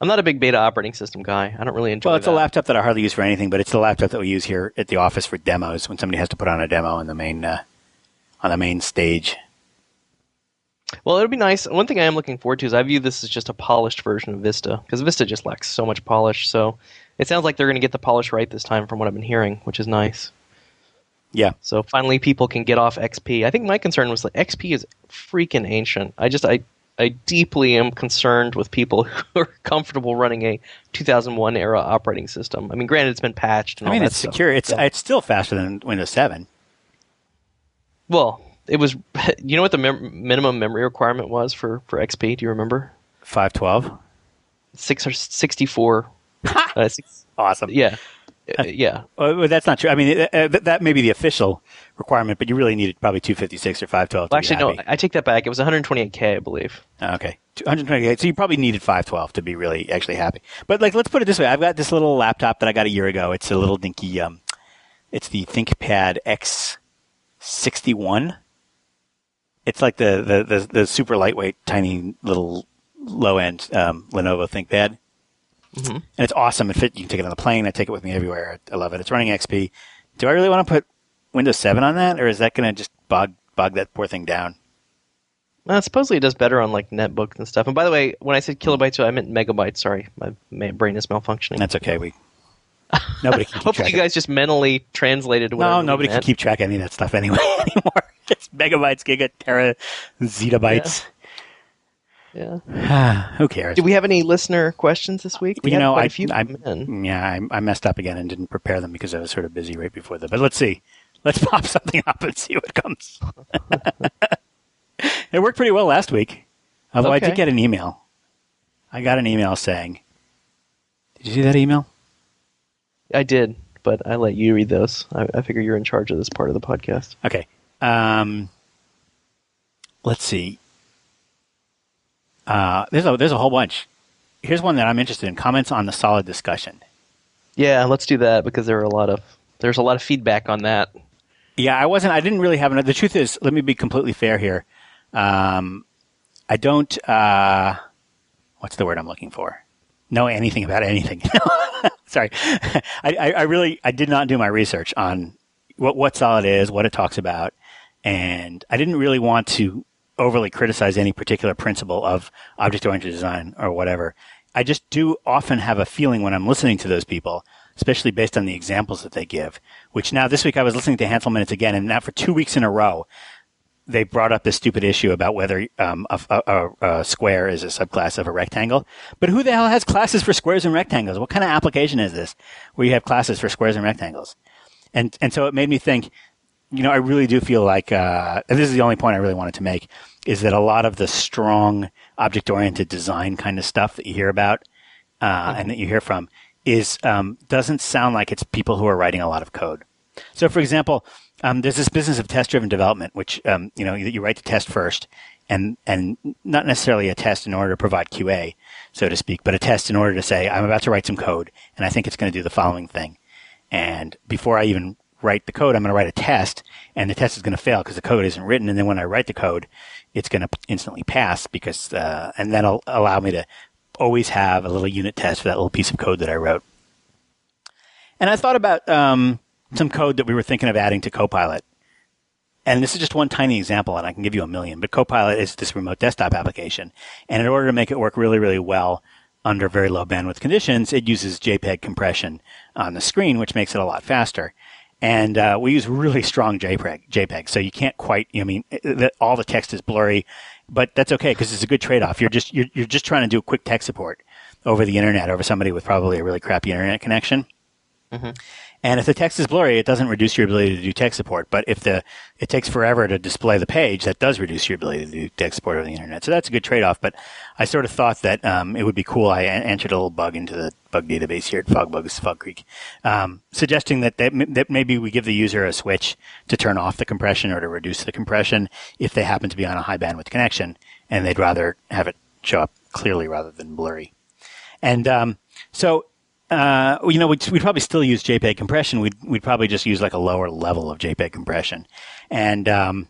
I'm not a big beta operating system guy. I don't really enjoy it. Well, it's that. a laptop that I hardly use for anything, but it's the laptop that we use here at the office for demos when somebody has to put on a demo on the main uh, on the main stage. Well, it'll be nice. One thing I am looking forward to is I view this as just a polished version of Vista because Vista just lacks so much polish. So it sounds like they're going to get the polish right this time, from what I've been hearing, which is nice. Yeah, So finally, people can get off XP. I think my concern was that XP is freaking ancient. I just I I deeply am concerned with people who are comfortable running a 2001 era operating system. I mean, granted, it's been patched. And I mean all it's stuff. secure. It's Yeah. it's still faster than Windows 7. well, it was. You know what the mem- minimum memory requirement was for for XP? Do you remember? 512. Six or sixty-four. uh, six, Awesome. yeah, Uh, yeah. Well, that's not true. I mean, uh, uh, that may be the official requirement, but you really needed probably 256 or 512. to Well, actually, no. I take that back. It was 128k, I believe. Oh, Okay. 228. So you probably needed 512 to be really actually happy. But like, let's put it this way. I've got this little laptop that I got a year ago. It's a little dinky, um, it's the ThinkPad X61. It's like the, the, the, the super lightweight, tiny little low end, um, Lenovo ThinkPad. And it's awesome. It fit, you can take it on the plane. I take it with me everywhere. I love it. It's running XP. Do I really want to put Windows 7 on that or is that going to just bog, bog that poor thing down? Uh, supposedly, it does better on like netbooks and stuff. And by the way, when I said kilobytes, I meant megabytes. Sorry, my, brain is malfunctioning. That's okay. We, nobody can Hopefully, you guys just mentally translated. No, nobody can keep track of any of that stuff anyway anymore. It's megabytes, giga, tera, zettabytes. Yeah. Who cares? Do we have any listener questions this week? We you had know, quite I, a few I, come in. yeah, I, I messed up again and didn't prepare them because I was sort of busy right before the. But let's see. Let's pop something up and see what comes. it worked pretty well last week, although I did get an email. I got an email saying, "Did you see that email?" I did, but I let you read those. I, I figure you're in charge of this part of the podcast. Okay. Um, let's see. Uh, there's a there's a whole bunch. Here's one that I'm interested in. Comments on the solid discussion. Yeah, let's do that because there are a lot of there's a lot of feedback on that. Yeah, I wasn't. I didn't really have. An, the truth is, let me be completely fair here. Um, I don't. Uh, what's the word I'm looking for? Know anything about anything? Sorry, I, I, I really I did not do my research on what what solid is, what it talks about, and I didn't really want to overly criticize any particular principle of object oriented design or whatever. I just do often have a feeling when I'm listening to those people, especially based on the examples that they give. Which now this week I was listening to Hanselminutes again, and now for two weeks in a row, they brought up this stupid issue about whether um, a, a, a square is a subclass of a rectangle. But who the hell has classes for squares and rectangles? What kind of application is this where you have classes for squares and rectangles? And and so it made me think. You know, I really do feel like, uh, and this is the only point I really wanted to make, is that a lot of the strong object-oriented design kind of stuff that you hear about uh, and that you hear from is um, doesn't sound like it's people who are writing a lot of code. So, for example, um, there's this business of test-driven development, which um, you know you, you write the test first, and and not necessarily a test in order to provide QA, so to speak, but a test in order to say I'm about to write some code, and I think it's going to do the following thing, and before I even write the code, I'm going to write a test, and the test is going to fail because the code isn't written, and then when I write the code, it's going to instantly pass because, uh, and then it'll allow me to always have a little unit test for that little piece of code that I wrote. And I thought about um, some code that we were thinking of adding to Copilot. And this is just one tiny example, and I can give you a million. But Copilot is this remote desktop application. And in order to make it work really, really well under very low bandwidth conditions, it uses JPEG compression on the screen, which makes it a lot faster. And uh, we use really strong JPEG, JPEG, so you can't quite. I mean, the, all the text is blurry, but that's okay because it's a good trade-off. You're just you're, you're just trying to do a quick tech support over the internet over somebody with probably a really crappy internet connection. Mm-hmm. And if the text is blurry, it doesn't reduce your ability to do text support. But if the it takes forever to display the page, that does reduce your ability to do text support over the internet. So that's a good trade-off. But I sort of thought that um, it would be cool. I entered a little bug into the bug database here at FogBugz, Fog Creek, um, suggesting that, that that maybe we give the user a switch to turn off the compression or to reduce the compression if they happen to be on a high bandwidth connection and they'd rather have it show up clearly rather than blurry. And um, so uh, you know, we'd, we'd, probably still use JPEG compression. We'd, we'd probably just use like a lower level of JPEG compression. And, um,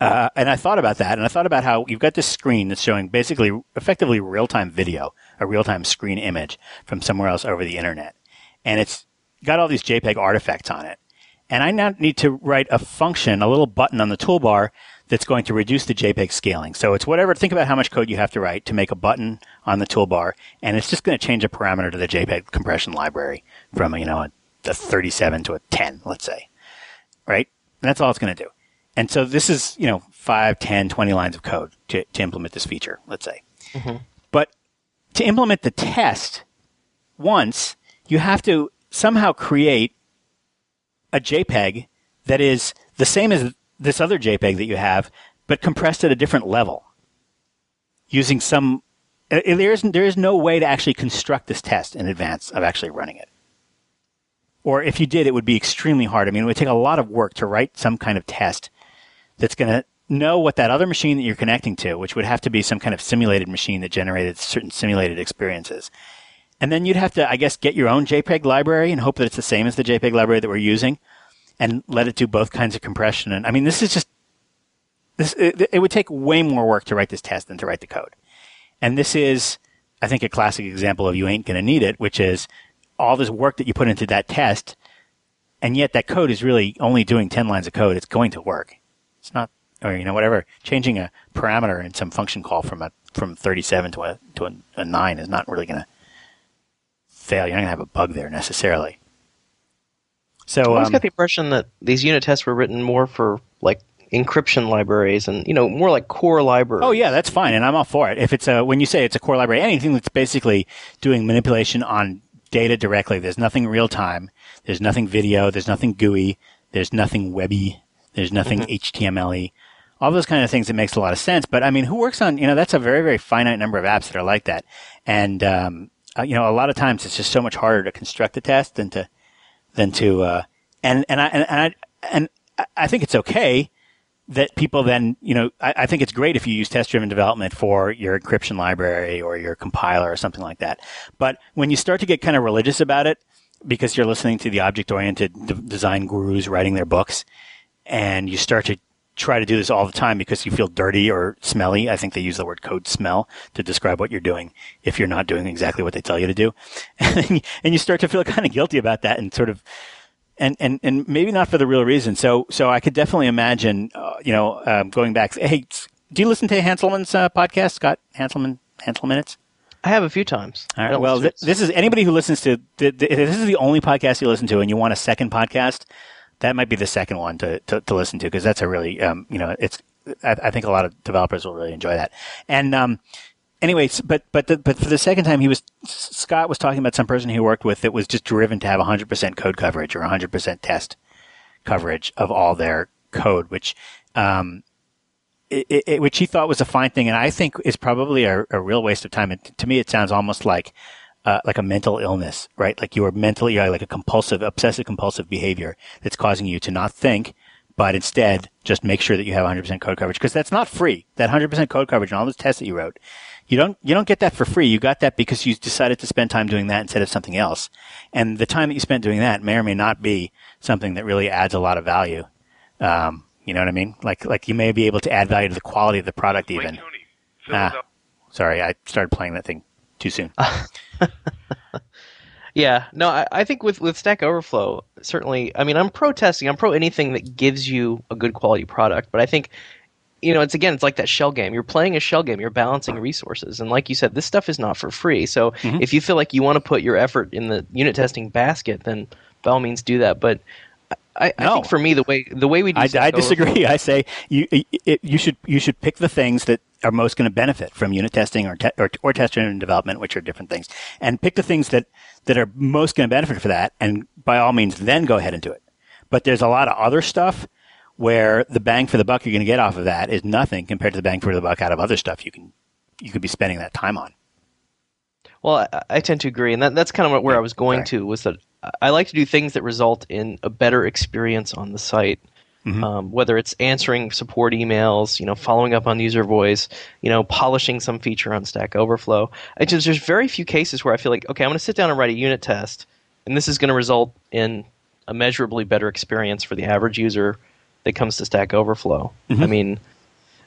uh, and I thought about that, and I thought about how you've got this screen that's showing basically effectively real time video, a real time screen image from somewhere else over the internet. And it's got all these JPEG artifacts on it. And I now need to write a function, a little button on the toolbar that's going to reduce the JPEG scaling. So it's whatever, think about how much code you have to write to make a button on the toolbar, and it's just going to change a parameter to the JPEG compression library from, you know, a, a 37 to a 10, let's say. Right? And that's all it's going to do. And so this is, you know, 5, 10, 20 lines of code to, to implement this feature, let's say. Mm-hmm. But to implement the test once, you have to somehow create a JPEG that is the same as this other JPEG that you have, but compressed at a different level using some. Uh, there is, there is no way to actually construct this test in advance of actually running it. Or if you did, it would be extremely hard. I mean, it would take a lot of work to write some kind of test that's going to know what that other machine that you're connecting to, which would have to be some kind of simulated machine that generated certain simulated experiences. And then you'd have to, I guess, get your own JPEG library and hope that it's the same as the JPEG library that we're using and let it do both kinds of compression. And I mean, this is just this. It, it, would take way more work to write this test than to write the code. And this is, I think, a classic example of you ain't going to need it, which is all this work that you put into that test, and yet that code is really only doing ten lines of code. It's going to work. It's not, or you know, whatever. Changing a parameter in some function call from a from 37 to a to a, a nine is not really going to fail. You're not going to have a bug there necessarily. So I always um, got the impression that these unit tests were written more for like encryption libraries and you know more like core libraries. Oh yeah, that's fine, and I'm all for it. If it's a when you say it's a core library, anything that's basically doing manipulation on data directly. There's nothing real time. There's nothing video. There's nothing GUI. There's nothing webby. There's nothing mm-hmm. All those kind of things. It makes a lot of sense. But I mean, who works on you know that's a very very finite number of apps that are like that, and um, uh, you know a lot of times it's just so much harder to construct a test than to than to uh, and and I and, I and I think it's okay that people then you know I, I think it's great if you use test driven development for your encryption library or your compiler or something like that. But when you start to get kind of religious about it because you're listening to the object oriented design gurus writing their books and you start to try to do this all the time because you feel dirty or smelly. I think they use the word code smell to describe what you're doing if you're not doing exactly what they tell you to do. and you start to feel kind of guilty about that and sort of, and, and, and maybe not for the real reason. So, so I could definitely imagine, uh, you know, um, going back. Hey, do you listen to Hanselman's uh, podcast, Scott Hanselman, Hanselminutes? I have a few times. All right. Well, th- this is anybody who listens to th- th- this is the only podcast you listen to, and you want a second podcast that might be the second one to, to, to listen to because that's a really, um, you know, it's, I, I, think a lot of developers will really enjoy that. And, um, anyways, but, but, the, but for the second time, he was, Scott was talking about some person he worked with that was just driven to have 100% code coverage or 100% test coverage of all their code, which, um, it, it, which he thought was a fine thing, and I think is probably a, a real waste of time. And to me, it sounds almost like uh, like a mental illness, right? Like you are mentally, you like a compulsive, obsessive compulsive behavior that's causing you to not think, but instead just make sure that you have 100% code coverage because that's not free. That 100% code coverage and all those tests that you wrote, you don't, you don't get that for free. You got that because you decided to spend time doing that instead of something else. And the time that you spent doing that may or may not be something that really adds a lot of value. Um, You know what I mean? Like like you may be able to add value to the quality of the product even. Ah, sorry, I started playing that thing too soon. yeah, no, I, I, think with with Stack Overflow, certainly. I mean, I'm pro testing. I'm pro anything that gives you a good quality product. But I think, you know, it's again, it's like that shell game. You're playing a shell game. You're balancing resources, and like you said, this stuff is not for free. So mm-hmm. if you feel like you want to put your effort in the unit testing basket, then by all means do that. But I, I think for me the way the way we do I, I disagree. I say you it, you should you should pick the things that are most going to benefit from unit testing or, te- or, or test driven development, which are different things, and pick the things that that are most going to benefit for that, and by all means, then go ahead and do it. But there's a lot of other stuff where the bang for the buck you're going to get off of that is nothing compared to the bang for the buck out of other stuff you can you could be spending that time on. Well, I, I tend to agree, and that, that's kind of where I was going to was that I like to do things that result in a better experience on the site. Mm-hmm. Um, whether it's answering support emails, you know, following up on user voice, you know, polishing some feature on Stack Overflow. I just, there's very few cases where I feel like, okay, I'm going to sit down and write a unit test, and this is going to result in a measurably better experience for the average user that comes to Stack Overflow. Mm-hmm. I mean,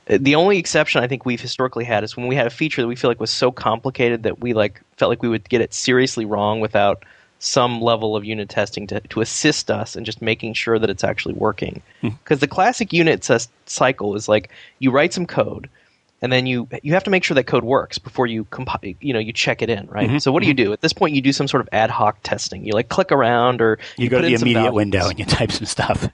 the only exception I think we've historically had is when we had a feature that we feel like was so complicated that we like felt like we would get it seriously wrong without some level of unit testing to, to assist us in just making sure that it's actually working. Because hmm. the classic unit test cycle is like you write some code, and then you you have to make sure that code works before you compi- you know you check it in, right? Mm-hmm. So what do you mm-hmm. do at this point? You do some sort of ad hoc testing. You like click around or you, you go to the immediate window and you type some stuff.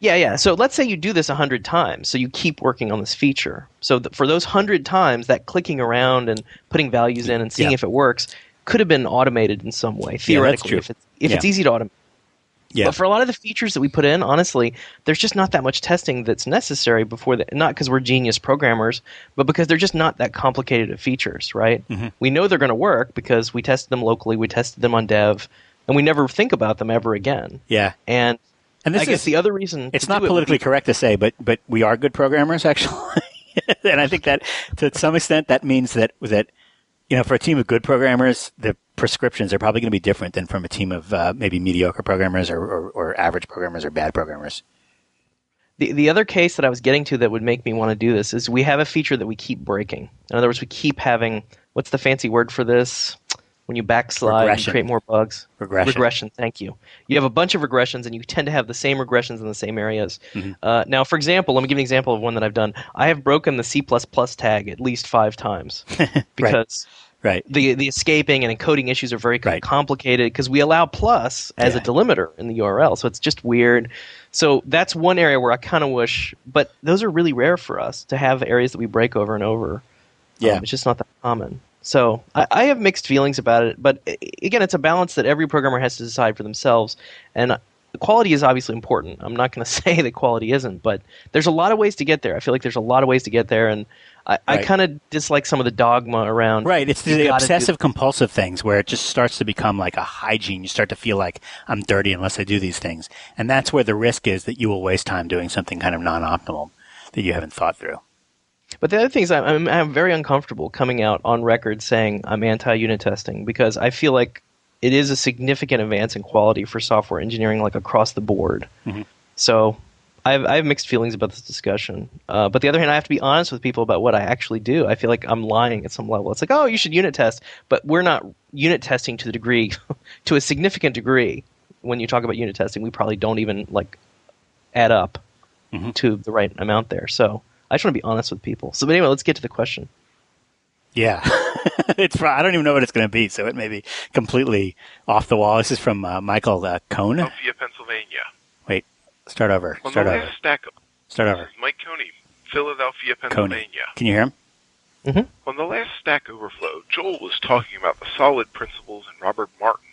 Yeah, yeah. So let's say you do this a hundred times. So you keep working on this feature. So th- for those hundred times, that clicking around and putting values in and seeing yeah. if it works, could have been automated in some way theoretically yeah, if it's if yeah. it's easy to automate. Yeah. But for a lot of the features that we put in, honestly, there's just not that much testing that's necessary before that. Not because we're genius programmers, but because they're just not that complicated of features, right? Mm-hmm. We know they're going to work because we tested them locally, we tested them on dev, and we never think about them ever again. Yeah. And and this I guess the other reason it's not politically it be, correct to say, but but we are good programmers actually, and I think that to some extent that means that that you know, for a team of good programmers, the prescriptions are probably going to be different than from a team of uh, maybe mediocre programmers or, or, or, average programmers or bad programmers. The, the other case that I was getting to that would make me want to do this is we have a feature that we keep breaking. In other words, we keep having what's the fancy word for this? When you backslide and create more bugs. Regression. Regression. Thank you. You have a bunch of regressions, and you tend to have the same regressions in the same areas. Mm-hmm. Uh, now, for example, let me give an example of one that I've done. I have broken the C++ tag at least five times because. Right. The the escaping and encoding issues are very right. complicated because we allow plus as yeah. a delimiter in the URL, so it's just weird. So that's one area where I kind of wish, but those are really rare for us to have areas that we break over and over. Yeah, um, it's just not that common. So I, I, have mixed feelings about it, but again, it's a balance that every programmer has to decide for themselves. And quality is obviously important. I'm not going to say that quality isn't, but there's a lot of ways to get there. I feel like there's a lot of ways to get there, and I, right. I kind of dislike some of the dogma around. Right, it's the obsessive compulsive things where it just starts to become like a hygiene. You start to feel like I'm dirty unless I do these things, and that's where the risk is that you will waste time doing something kind of non-optimal that you haven't thought through. But the other thing is, I'm, I'm, I'm very uncomfortable coming out on record saying I'm anti-unit testing because I feel like it is a significant advance in quality for software engineering, like across the board. Mm-hmm. So I have, I have mixed feelings about this discussion. Uh, but the other hand, I have to be honest with people about what I actually do. I feel like I'm lying at some level. It's like, oh, you should unit test, but we're not unit testing to the degree, to a significant degree. When you talk about unit testing, we probably don't even like add up mm-hmm. to the right amount there. So I just want to be honest with people. So, but anyway, let's get to the question. Yeah, it's. I don't even know what it's going to be, so it may be completely off the wall. This is from uh, Michael uh, Cone. Philadelphia, Pennsylvania. Wait, start over. On start the over. last stack. Start over. Mike Coney, Philadelphia, Pennsylvania. Coney. Can you hear him? Mm-hmm. On the last Stack Overflow, Joel was talking about the solid principles and Robert Martin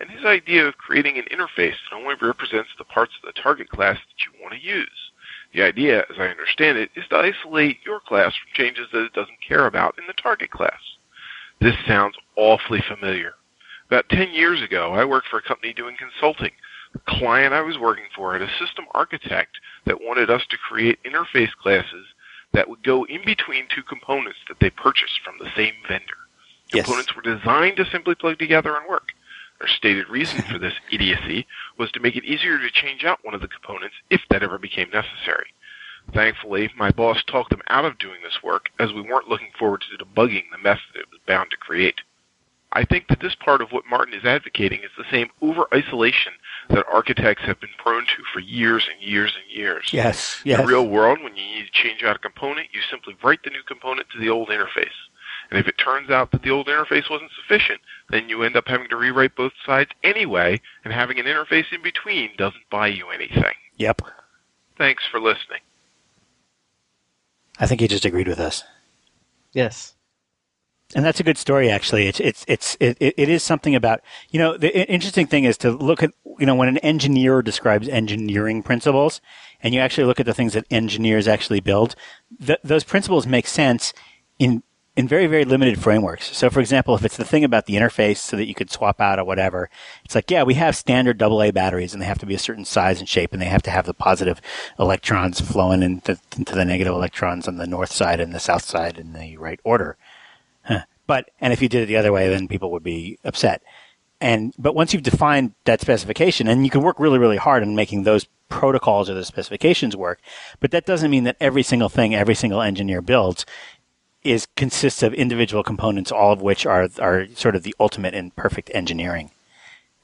and his idea of creating an interface that only represents the parts of the target class that you want to use. The idea, as I understand it, is to isolate your class from changes that it doesn't care about in the target class. This sounds awfully familiar. About 10 years ago, I worked for a company doing consulting. The client I was working for had a system architect that wanted us to create interface classes that would go in between two components that they purchased from the same vendor. Yes. Components were designed to simply plug together and work. Their stated reason for this idiocy was to make it easier to change out one of the components if that ever became necessary. Thankfully, my boss talked them out of doing this work as we weren't looking forward to debugging the method it was bound to create. I think that this part of what Martin is advocating is the same over-isolation that architects have been prone to for years and years and years. Yes, yes. In the real world, when you need to change out a component, you simply write the new component to the old interface. And if it turns out that the old interface wasn't sufficient, then you end up having to rewrite both sides anyway, and having an interface in between doesn't buy you anything. Yep. Thanks for listening. I think he just agreed with us. Yes. And that's a good story, actually. It's it's it's it, it is something about you know the interesting thing is to look at you know when an engineer describes engineering principles, and you actually look at the things that engineers actually build, th- those principles make sense in in very very limited frameworks. So, for example, if it's the thing about the interface, so that you could swap out or whatever, it's like yeah, we have standard AA batteries, and they have to be a certain size and shape, and they have to have the positive electrons flowing into, into the negative electrons on the north side and the south side in the right order. Huh. But and if you did it the other way, then people would be upset. And but once you've defined that specification, and you can work really really hard on making those protocols or the specifications work, but that doesn't mean that every single thing every single engineer builds is consists of individual components, all of which are are sort of the ultimate in perfect engineering.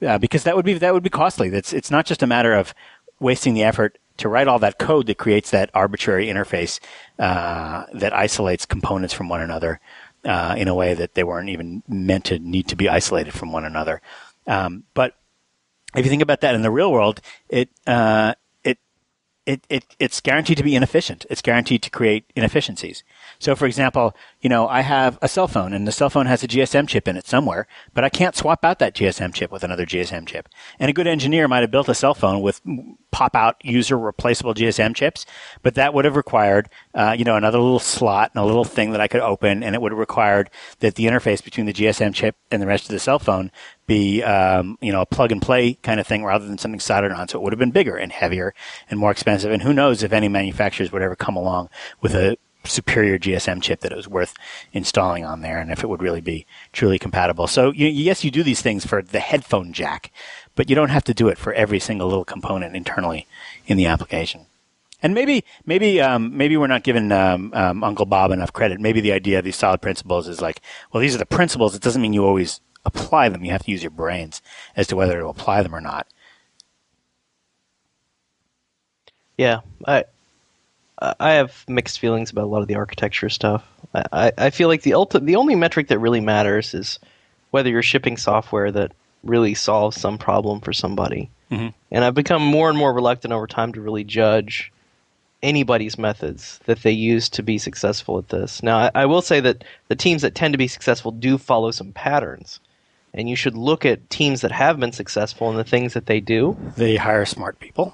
Uh, because that would be that would be costly. That's it's not just a matter of wasting the effort to write all that code that creates that arbitrary interface uh, that isolates components from one another uh, in a way that they weren't even meant to need to be isolated from one another. Um, but if you think about that in the real world, it uh, it it it it's guaranteed to be inefficient. It's guaranteed to create inefficiencies. So, for example, you know, I have a cell phone and the cell phone has a GSM chip in it somewhere, but I can't swap out that GSM chip with another GSM chip. And a good engineer might have built a cell phone with pop out user replaceable GSM chips, but that would have required, uh, you know, another little slot and a little thing that I could open, and it would have required that the interface between the GSM chip and the rest of the cell phone be, um, you know, a plug and play kind of thing rather than something soldered on. So it would have been bigger and heavier and more expensive. And who knows if any manufacturers would ever come along with a superior GSM chip that it was worth installing on there and if it would really be truly compatible. So you, yes, you do these things for the headphone jack, but you don't have to do it for every single little component internally in the application. And maybe, maybe, um, maybe we're not giving um, um, Uncle Bob enough credit. Maybe the idea of these solid principles is like, well, these are the principles. It doesn't mean you always apply them. You have to use your brains as to whether to apply them or not. Yeah, I I have mixed feelings about a lot of the architecture stuff. I, I feel like the ulti- the only metric that really matters is whether you're shipping software that really solves some problem for somebody. Mm-hmm. And I've become more and more reluctant over time to really judge anybody's methods that they use to be successful at this. Now, I, I will say that the teams that tend to be successful do follow some patterns. And you should look at teams that have been successful and the things that they do. They hire smart people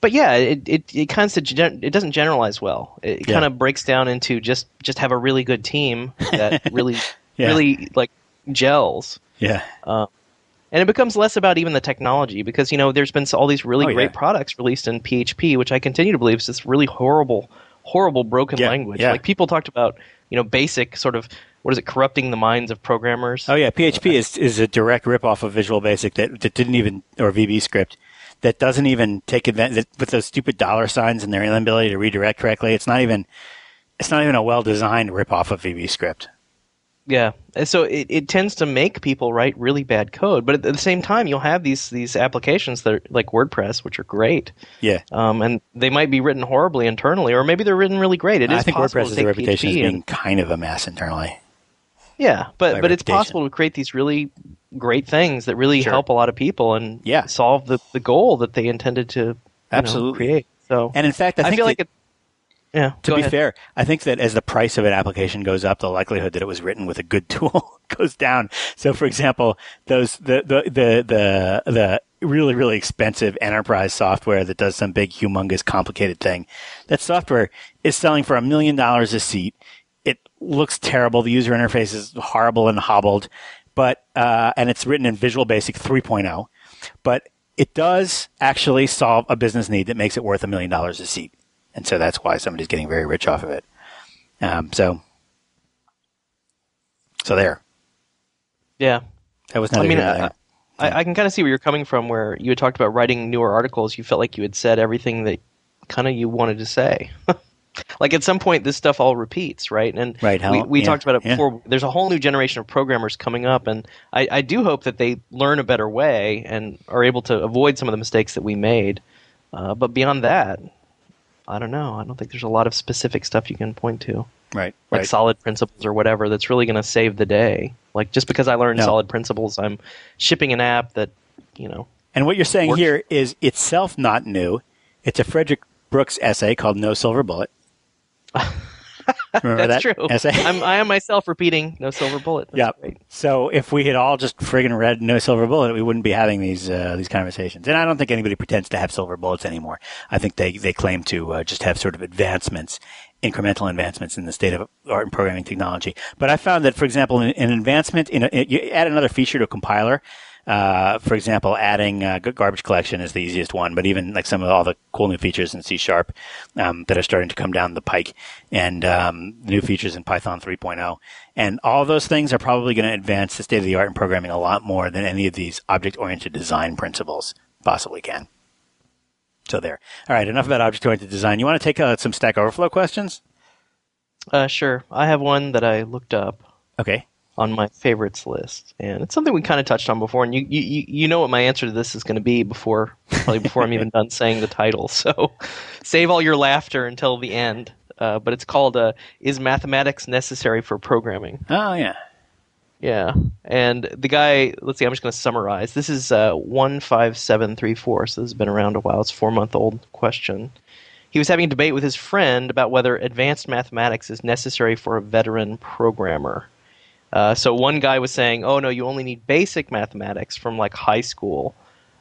but yeah, it it, it kind of it doesn't generalize well. It yeah. kind of breaks down into just just have a really good team that really yeah. really like gels. Yeah. Uh, and it becomes less about even the technology because you know there's been all these really oh, great yeah. products released in PHP, which I continue to believe is this really horrible, horrible broken language. Yeah. Like people talked about, you know, basic sort of what is it corrupting the minds of programmers? Oh yeah, PHP is is a direct ripoff of Visual Basic that, that didn't even or VB script that doesn't even take advantage with those stupid dollar signs and their inability to redirect correctly. It's not even it's not even a well designed ripoff of VB script. Yeah, so it, it tends to make people write really bad code, but at the same time, you'll have these these applications that are like WordPress, which are great. Yeah, um, and they might be written horribly internally, or maybe they're written really great. It I is think WordPress has a reputation as being kind of a mess internally. Yeah, but but it's possible to create these really great things that really sure. help a lot of people and yeah. solve the, the goal that they intended to absolutely know, create. So, and in fact, I, I feel like it, yeah. To be ahead. fair, I think that as the price of an application goes up, the likelihood that it was written with a good tool goes down. So, for example, those the the the the, the really really expensive enterprise software that does some big humongous complicated thing, that software is selling for a million dollars a seat. It looks terrible. The user interface is horrible and hobbled but uh, and it's written in Visual Basic 3.0, but it does actually solve a business need that makes it worth a million dollars a seat, and so that's why somebody's getting very rich off of it. Um, so, so there. Yeah, that was not. I mean, I, I, I, can kind of see where you're coming from. Where you had talked about writing newer articles, you felt like you had said everything that kind of you wanted to say. like at some point, this stuff all repeats, right? And Right, how- we, we yeah, talked about it yeah. before. There's a whole new generation of programmers coming up, and I, I do hope that they learn a better way and are able to avoid some of the mistakes that we made. Uh, but beyond that, I don't know. I don't think there's a lot of specific stuff you can point to, Right. like right. solid principles or whatever, that's really going to save the day. Like just because I learned No. solid principles, I'm shipping an app that, you know, And what you're saying Works. here is itself not new. It's a Frederick Brooks essay called No Silver Bullet. Remember that's that true. essay? I'm, I am myself repeating no silver bullet. That's yeah. great. So if we had all just friggin' read No Silver Bullet, we wouldn't be having these uh, these conversations. And I don't think anybody pretends to have silver bullets anymore. I think they they claim to uh, just have sort of advancements, incremental advancements in the state of art and programming technology. But I found that, for example, an, an advancement in a, you add another feature to a compiler. Uh, for example, adding uh, garbage collection is the easiest one, but even like some of all the cool new features in C Sharp um, that are starting to come down the pike, and um, new features in Python 3.0, and all those things are probably going to advance the state of the art in programming a lot more than any of these object-oriented design principles possibly can. So there. All right, enough about object-oriented design. You want to take uh, some Stack Overflow questions? Uh, sure. I have one that I looked up Okay. On my favorites list, and it's something we kind of touched on before. And you, you, you- know what my answer to this is going to be before, probably before I'm even done saying the title. So, save all your laughter until the end. Uh, but it's called uh, "Is Mathematics Necessary for Programming?" Oh yeah. Yeah, and the guy. Let's see. I'm just going to summarize. This is uh, one five seven three four. So this has been around a while. It's a four month old question. He was having a debate with his friend about whether advanced mathematics is necessary for a veteran programmer. Uh, so one guy was saying, "Oh no, you only need basic mathematics from like high school,"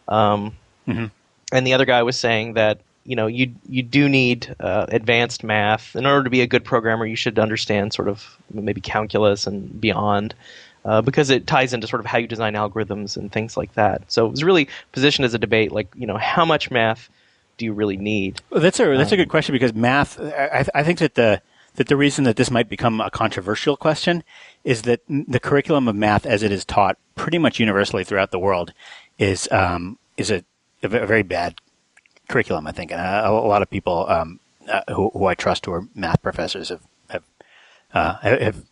um, Mhm. and the other guy was saying that you know you you do need uh, advanced math in order to be a good programmer. You should understand sort of maybe calculus and beyond. Uh, because it ties into sort of how you design algorithms and things like that. So it was really positioned as a debate, like you know, how much math do you really need? Well, that's a that's a good question because math. I, I think that the that the reason that this might become a controversial question is that the curriculum of math, as it is taught pretty much universally throughout the world, is um, is a, a very bad curriculum. I think, and a, a lot of people um, uh, who, who I trust, who are math professors, have have, uh, have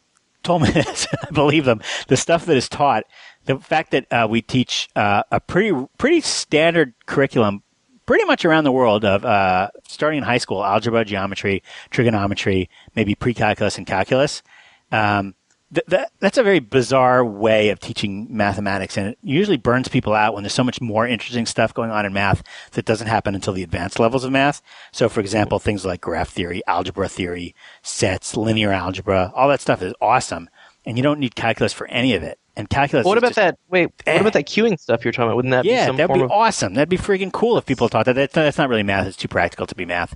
told me this. I believe them. The stuff that is taught, the fact that uh, we teach uh, a pretty pretty standard curriculum, pretty much around the world of uh, starting in high school, algebra, geometry, trigonometry, maybe pre-calculus and calculus. Um, th- that that's a very bizarre way of teaching mathematics, and it usually burns people out when there's so much more interesting stuff going on in math that doesn't happen until the advanced levels of math. So, for example, things like graph theory, algebra theory, sets, linear algebra, all that stuff is awesome, and you don't need calculus for any of it. And calculus. what about just- that? Wait, Eh. what about that queuing stuff you're talking about? Wouldn't that be Yeah, some that'd form be of awesome. That'd be freaking cool if people taught that. That's, that's not really math. It's too practical to be math.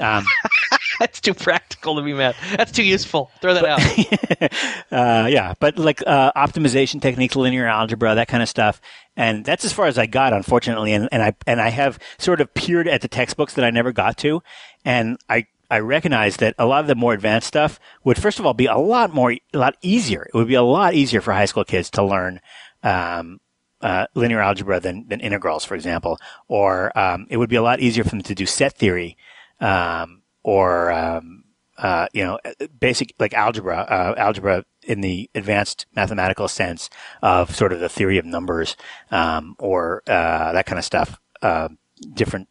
Um, That's too practical to be math. That's too useful. Throw that out. uh, yeah, but like uh, optimization techniques, linear algebra, that kind of stuff, and that's as far as I got, unfortunately. And, and I and I have sort of peered at the textbooks that I never got to, and I I recognize that a lot of the more advanced stuff would first of all be a lot more a lot easier. It would be a lot easier for high school kids to learn. Um, uh, linear algebra than, than integrals, for example, or um, it would be a lot easier for them to do set theory, um, or um, uh, you know, basic like algebra, uh, algebra in the advanced mathematical sense of sort of the theory of numbers, um, or uh, that kind of stuff. Uh, different,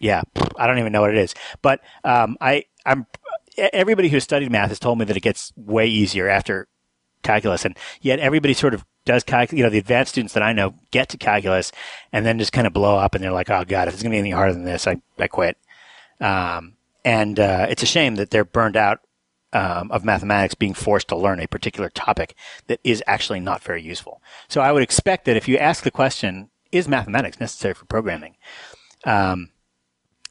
yeah, I don't even know what it is, but um, I, I'm everybody who's studied math has told me that it gets way easier after calculus, and yet everybody sort of does calculus. You know, the advanced students that I know get to calculus and then just kind of blow up, and they're like, "Oh God, if it's going to be any harder than this, I I quit." Um, and uh, it's a shame that they're burned out um, of mathematics being forced to learn a particular topic that is actually not very useful. So I would expect that if you ask the question, "Is mathematics necessary for programming?" Um,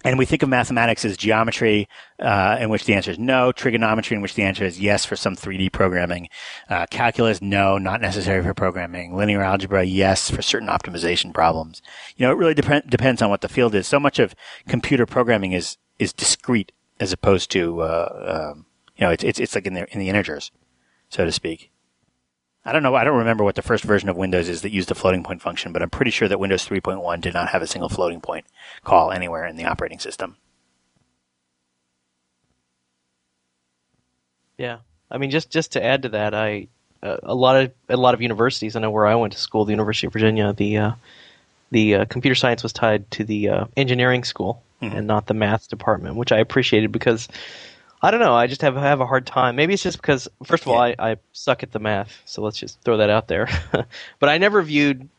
and we think of mathematics as geometry, uh, in which the answer is no, trigonometry, in which the answer is yes for some 3D programming, uh, calculus, no, not necessary for programming, linear algebra, yes for certain optimization problems. You know, it really dep- depends on what the field is. So much of computer programming is is discrete as opposed to, uh, um, you know, it's it's it's like in the in the integers, so to speak. I don't know. I don't remember what the first version of Windows is that used the floating point function, but I'm pretty sure that Windows 3.1 did not have a single floating point call anywhere in the operating system. Yeah, I mean, just just to add to that, I uh, a lot of a lot of universities. I know where I went to school, the University of Virginia. The uh, the uh, computer science was tied to the uh, engineering school mm-hmm. and not the math department, which I appreciated because I don't know. I just have have a hard time. Maybe it's just because first of all, I, I suck at the math, so let's just throw that out there. but I never viewed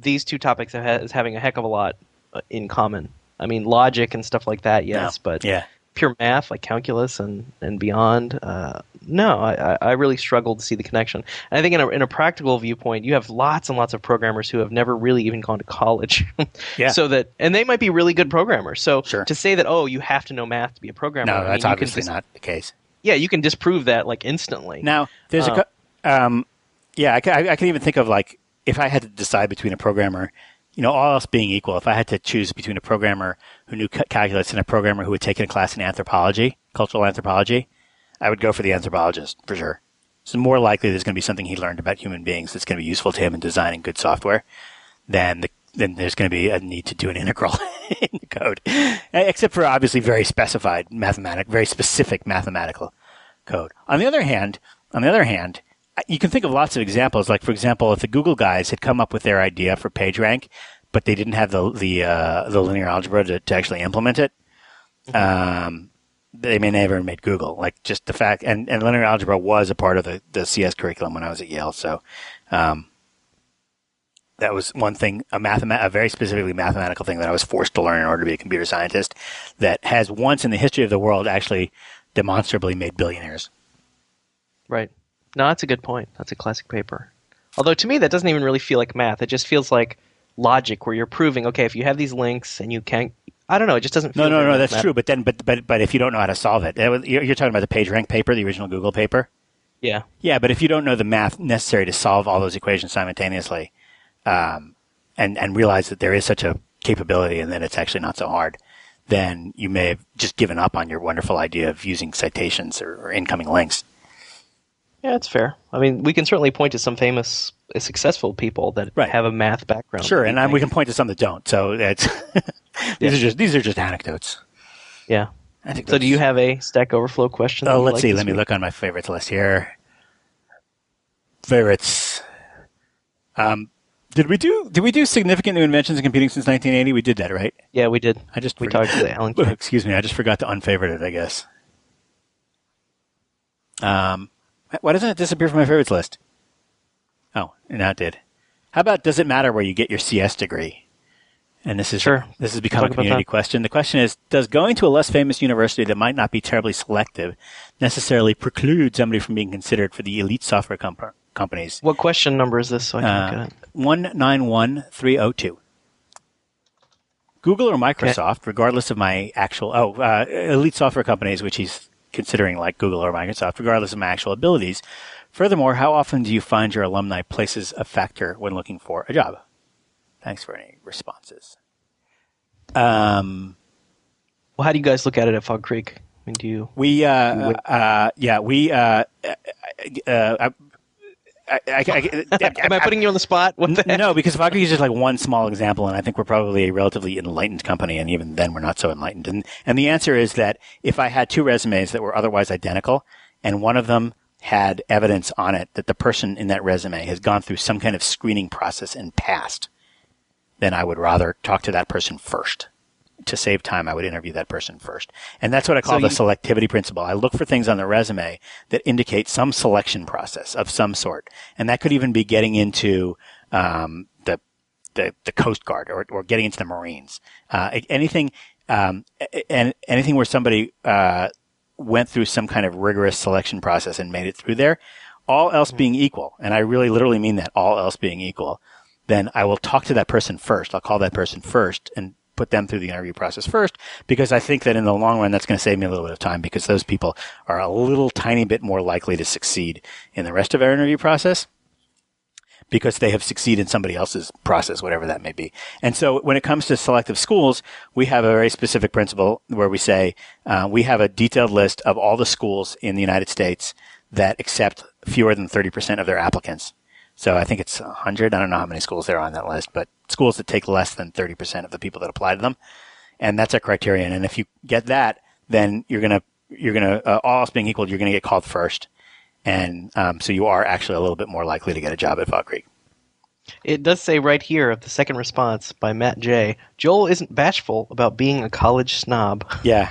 these two topics as having a heck of a lot uh, in common. I mean, logic and stuff like that, yes, No. but yeah, pure math like calculus and and beyond uh, no I, I- really struggled to see the connection and i think in a, in a practical viewpoint you have lots and lots of programmers who have never really even gone to college Yeah. so that and they might be really good programmers so Sure. to say that oh you have to know math to be a programmer no, I mean, that's obviously dis- not the case. yeah you can disprove that like instantly Now, there's a, Uh, co- um, yeah, I can, I, I can even think of like if I had to decide between a programmer, you know, all else being equal, if I had to choose between a programmer who knew ca- calculus and a programmer who had taken a class in anthropology, cultural anthropology, I would go for the anthropologist for sure. It's more likely there's going to be something he learned about human beings that's going to be useful to him in designing good software than the, then there's going to be a need to do an integral in the code, except for obviously very specified mathematic, very specific mathematical code. On the other hand, on the other hand, you can think of lots of examples. Like for example, if the Google guys had come up with their idea for PageRank, but they didn't have the the uh, the linear algebra to, to actually implement it, um, they may never have made Google. Like just the fact, and, and linear algebra was a part of the, the CS curriculum when I was at Yale. So, um, that was one thing, a mathema- a very specifically mathematical thing that I was forced to learn in order to be a computer scientist that has once in the history of the world actually demonstrably made billionaires. right no that's a good point that's a classic paper although to me that doesn't even really feel like math it just feels like logic where you're proving okay if you have these links and you can't i don't know it just doesn't feel No, no, no, that's mathematical. true. But then, but but but if you don't know how to solve it, you're you're talking about the PageRank paper, the original Google paper. yeah Yeah, but if you don't know the math necessary to solve all those equations simultaneously, um, and and realize that there is such a capability and that it's actually not so hard, then you may have just given up on your wonderful idea of using citations or, or incoming links. Yeah, it's fair. I mean, we can certainly point to some famous, uh, successful people that Right. have a math background. Sure, and we um, we can point to some that don't. So these are just these are just anecdotes. Yeah. I think. So, do you have a Stack Overflow question? Oh, let's like see. Let me look on my favorites list here. Favorites. Um, did we do did we do significant new inventions in computing since 1980? We did that, right? Yeah, we did. I just we forgot- talked to Alan. Excuse me, I just forgot to unfavorite it. I guess. Um, why doesn't it disappear from my favorites list? Oh, now it did. How about does it matter where you get your CS degree? And this is Sure. this has become a community question. The question is: Does going to a less famous university that might not be terribly selective necessarily preclude somebody from being considered for the elite software comp- companies? What question number is this? So I can Uh, look at it. One nine one three zero two. Google or Microsoft, regardless of my actual oh uh, elite software companies, which he's considering like Google or Microsoft, regardless of my actual abilities. Furthermore, how often do you find your alumni places a factor when looking for a job? Thanks for any responses. Um, Well, how do you guys look at it at Fog Creek? I mean, do you? we uh, uh, yeah we uh, uh, uh, I, I, I, Am I putting you on the spot? What the no, because Fog Creek is just like one small example, and I think we're probably a relatively enlightened company, and even then we're not so enlightened. And and the answer is that if I had two resumes that were otherwise identical, and one of them had evidence on it that the person in that resume has gone through some kind of screening process and passed, then I would rather talk to that person first. To save time, I would interview that person first. And that's what I call So the you- selectivity principle. I look for things on the resume that indicate some selection process of some sort. And that could even be getting into um, the, the the Coast Guard or, or getting into the Marines. Uh, anything um, and anything where somebody uh, went through some kind of rigorous selection process and made it through there. All else being equal, and I really literally mean that, all else being equal, then I will talk to that person first. I'll call that person first and put them through the interview process first because I think that in the long run that's going to save me a little bit of time because those people are a little tiny bit more likely to succeed in the rest of our interview process because they have succeeded in somebody else's process, whatever that may be. And so when it comes to selective schools, we have a very specific principle where we say uh, we have a detailed list of all the schools in the United States that accept fewer than 30% of their applicants. So I think it's 100. I don't know how many schools there are on that list, but schools that take less than 30% of the people that apply to them. And that's our criterion. And if you get that, then you're going to you're going to uh, all else being equal, you're going to get called first, and um, so you are actually a little bit more likely to get a job at Fog Creek. It does say right here of the second response by Matt J. Joel isn't bashful about being a college snob. Yeah.